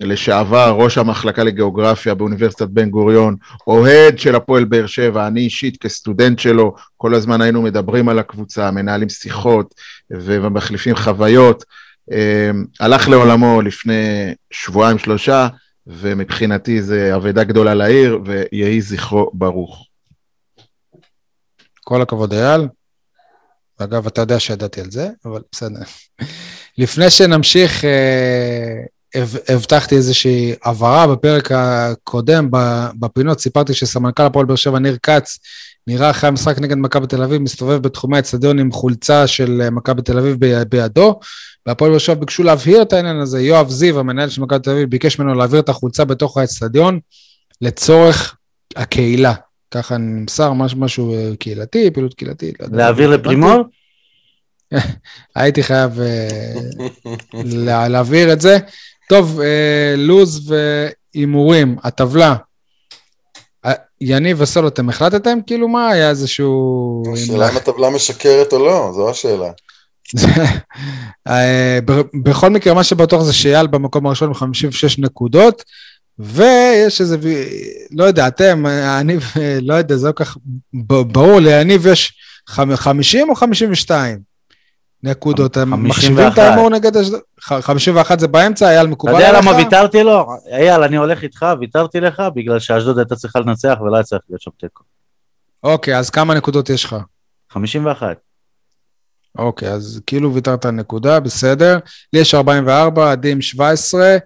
לשעבר ראש המחלקה לגיאוגרפיה באוניברסיטת בן גוריון, אוהד של הפועל באר שבע, אני אישית כסטודנט שלו, כל הזמן היינו מדברים על הקבוצה, מנהלים שיחות ומחליפים חוויות. אה, הלך לעולמו לפני שבועיים שלושה, ומבחינתי זה אבדה גדולה לעיר, ויהי זכרו ברוך. כל הכבוד, אייל. אגב, אתה יודע שידעתי על זה, אבל בסדר. לפני שנמשיך, אה, הבטחתי איזושהי הבהרה בפרק הקודם, בפינות סיפרתי שסמנכ"ל הפועל באר שבע, ניר כץ, נראה אחרי המשחק נגד מכבי תל אביב, מסתובב בתחומי האצטדיון עם חולצה של אה, מכבי תל אביב בידו, והפועל באר שבע ביקשו להבהיר את העניין הזה. יואב זיו, המנהל של מכבי תל אביב, ביקש ממנו להעביר את החולצה בתוך האצטדיון לצורך הקהילה. ככה נמסר, משהו, משהו אה, קהילתי, פעילות קהילתית. לא. להעביר לפרימור? הייתי חייב אה, לה- להבהיר את זה. טוב, אה, לוז והימורים, הטבלה. אה, יניב וסול, אתם החלטתם? כאילו מה היה איזשהו... השאלה אם הטבלה משקרת או לא, זו השאלה. אה, בכל מקרה, מה שבטוח זה שאייל במקום הראשון עם 56 נקודות, ויש איזה, לא יודע, אתם, אה, אני, לא יודע, זה לא כך ברור לי, יניב יש חמ- 50 או 52 נקודות? הם 51. מחשיבים את ההימור נגד אשדוד? ח- 51 זה באמצע, אייל אתה מקובל יודע עליך? למה ויתרתי לו? אייל, אני הולך איתך, ויתרתי לך, בגלל שאשדוד הייתה צריכה לנצח ולא היה צריך להיות שם תיקו. אוקיי, אז כמה נקודות יש לך? 51. אוקיי, אז כאילו ויתרת על נקודה, בסדר. לי יש 44, עדי עם 17.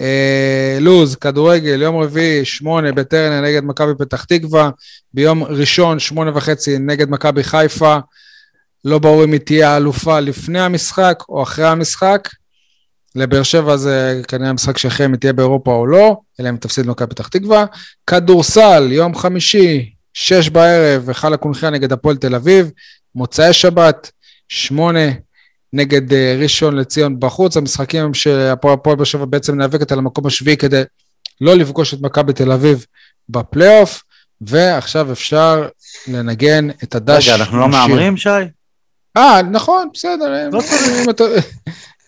אה, לוז, כדורגל, יום רביעי, 8 בטרנר נגד מכבי פתח תקווה. ביום ראשון, 8 וחצי נגד מכבי חיפה. לא ברור אם היא תהיה האלופה לפני המשחק או אחרי המשחק. לבאר שבע זה כנראה משחק שאחרי אם היא תהיה באירופה או לא, אלא אם תפסיד למכבי פתח תקווה. כדורסל, יום חמישי, שש בערב, היכל הקונחייה נגד הפועל תל אביב. מוצאי שבת, שמונה נגד אה, ראשון לציון בחוץ. המשחקים הם שהפועל הפועל באר שבע בעצם נאבקת על המקום השביעי כדי לא לפגוש את מכבי תל אביב בפלייאוף, ועכשיו אפשר לנגן את הדש. רגע, אנחנו לא. מהמרים, שי? אה, נכון, בסדר. לא צריך. אם אתה-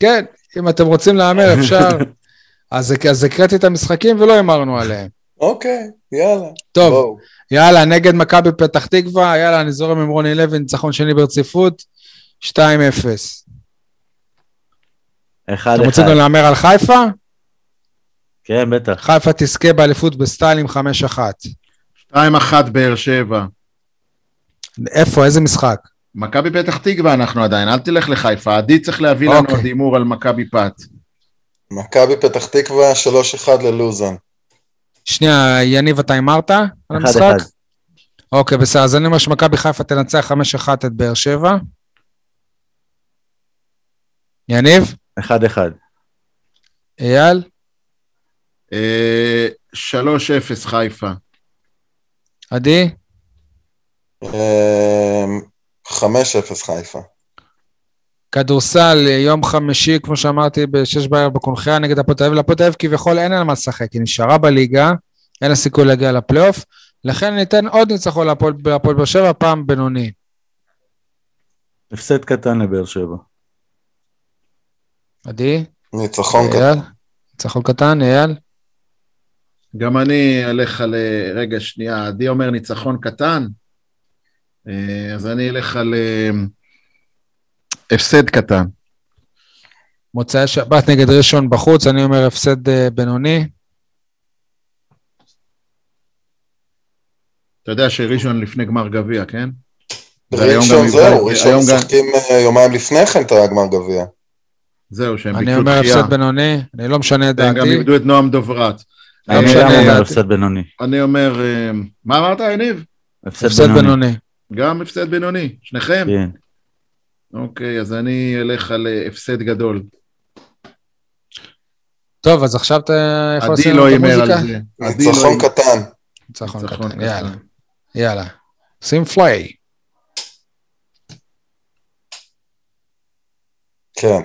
כן, אם אתם רוצים להמר, אפשר. אז אז הקראתי את המשחקים ולא הימרנו עליהם. אוקיי, יאללה. טוב. יאללה, נגד מכבי פתח תקווה, יאללה, אני זורם עם רוני לוי, ניצחון שני ברציפות, 2-0. 1 אתם רוצים 1. גם להמר על חיפה? כן, בטח. חיפה תזכה באליפות בסטייל עם 5-1. 2-1 באר שבע. איפה, איזה משחק? מכבי פתח תקווה אנחנו עדיין, אל תלך לחיפה. עדי צריך להביא לנו אוקיי. עוד הימור על מכבי פת. מכבי פתח תקווה, 3-1 ללוזון. שנייה, יניב, אתה הימרת על 1 המשחק? 1. אוקיי, בסדר, אז אני אומר שמכבי חיפה תנצח 5-1 את באר שבע. יניב? 1 1. אייל? אה, 3-0 חיפה. עדי? אמ, 5-0 חיפה. כדורסל, יום חמישי, כמו שאמרתי, בשש בערב בקונחייה נגד הפועל תל אביב. להפועל תל אביב כביכול אין לה מה לשחק, היא נשארה בליגה, אין לה סיכוי להגיע לפלייאוף, לכן ניתן עוד ניצחון להפועל באר שבע, פעם בינוני. הפסד קטן לבאר שבע. עדי? ניצחון קטן. ניצחון קטן, אייל? גם אני אלך על... אה, רגע, שנייה, עדי אומר ניצחון קטן, אה, אז אני אלך על אה, הפסד קטן. מוצאי שבת נגד ראשון בחוץ, אני אומר הפסד אה, בינוני. אתה יודע שראשון לפני גמר גביע, כן? ראשון זהו, ראשון משחקים אה, יומיים לפני כן את הגמר גביע. זהו, שהם אני ביקשו אומר דחייה. הפסד בינוני, אני לא משנה את הם גם דעתי. איבדו את נועם דוברת. לא אני גם אומר. הפסד בינוני. אני אומר, אה, מה אמרת, יניב? הפסד בינוני. גם הפסד בינוני, שניכם? כן. אוקיי, אז אני אלך על אה, הפסד גדול. טוב, אז עכשיו אתה יכול לשים לא לנו את המוזיקה? על זה. עדי לא ניצחון הימר. קטן. ניצחון ניצחון קטן, קטן. יאללה. יאללה. שים פליי. כן.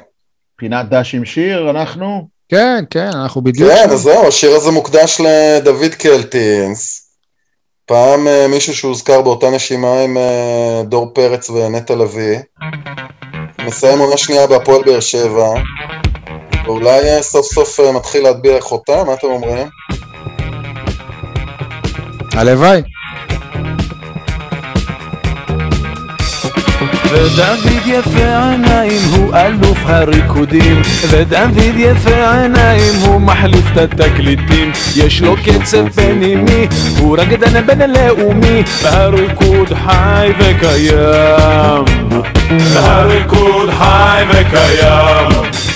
פינת דש עם שיר, אנחנו? כן, כן, אנחנו בדיוק כן. אז זהו, השיר הזה מוקדש לדוד קלטינס. פעם אה, מישהו שהוזכר באותה נשימה עם אה, דור פרץ ונטע לביא. מסיים עונה שנייה בהפועל באר שבע. ואולי אה, סוף סוף מתחיל להטביע חותם, מה אתם אומרים? הלוואי. ודוד יפה עיניים הוא אלוף הריקודים. ודוד יפה עיניים הוא מחליף את התקליטים. יש לו קצב פנימי הוא רקדן בינלאומי והריקוד חי וקיים. והריקוד חי וקיים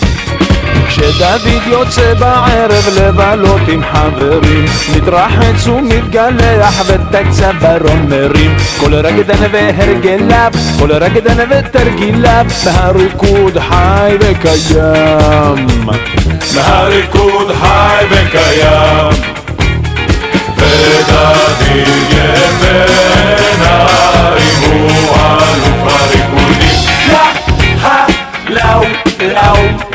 כשדוד יוצא בערב לבלות עם חברים מתרחץ ומתגלח ואת הצווארון מרים כל רקדן והרגליו, כל רקדן ותרגיליו מהריקוד חי וקיים. מהריקוד חי וקיים. ודוד יפה עיניים הוא אלוף הריקודים. לה, ה, לאו, לאו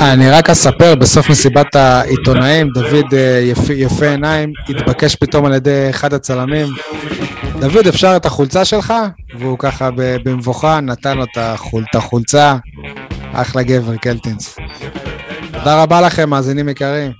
אני רק אספר, בסוף מסיבת העיתונאים, דוד אה, יפה, עיניים התבקש פתאום על ידי אחד הצלמים, דוד, אפשר את החולצה שלך? והוא ככה במבוכה נתן לו את החולצה. אחלה גבר, קלטינס. תודה רבה לכם, מאזינים יקרים.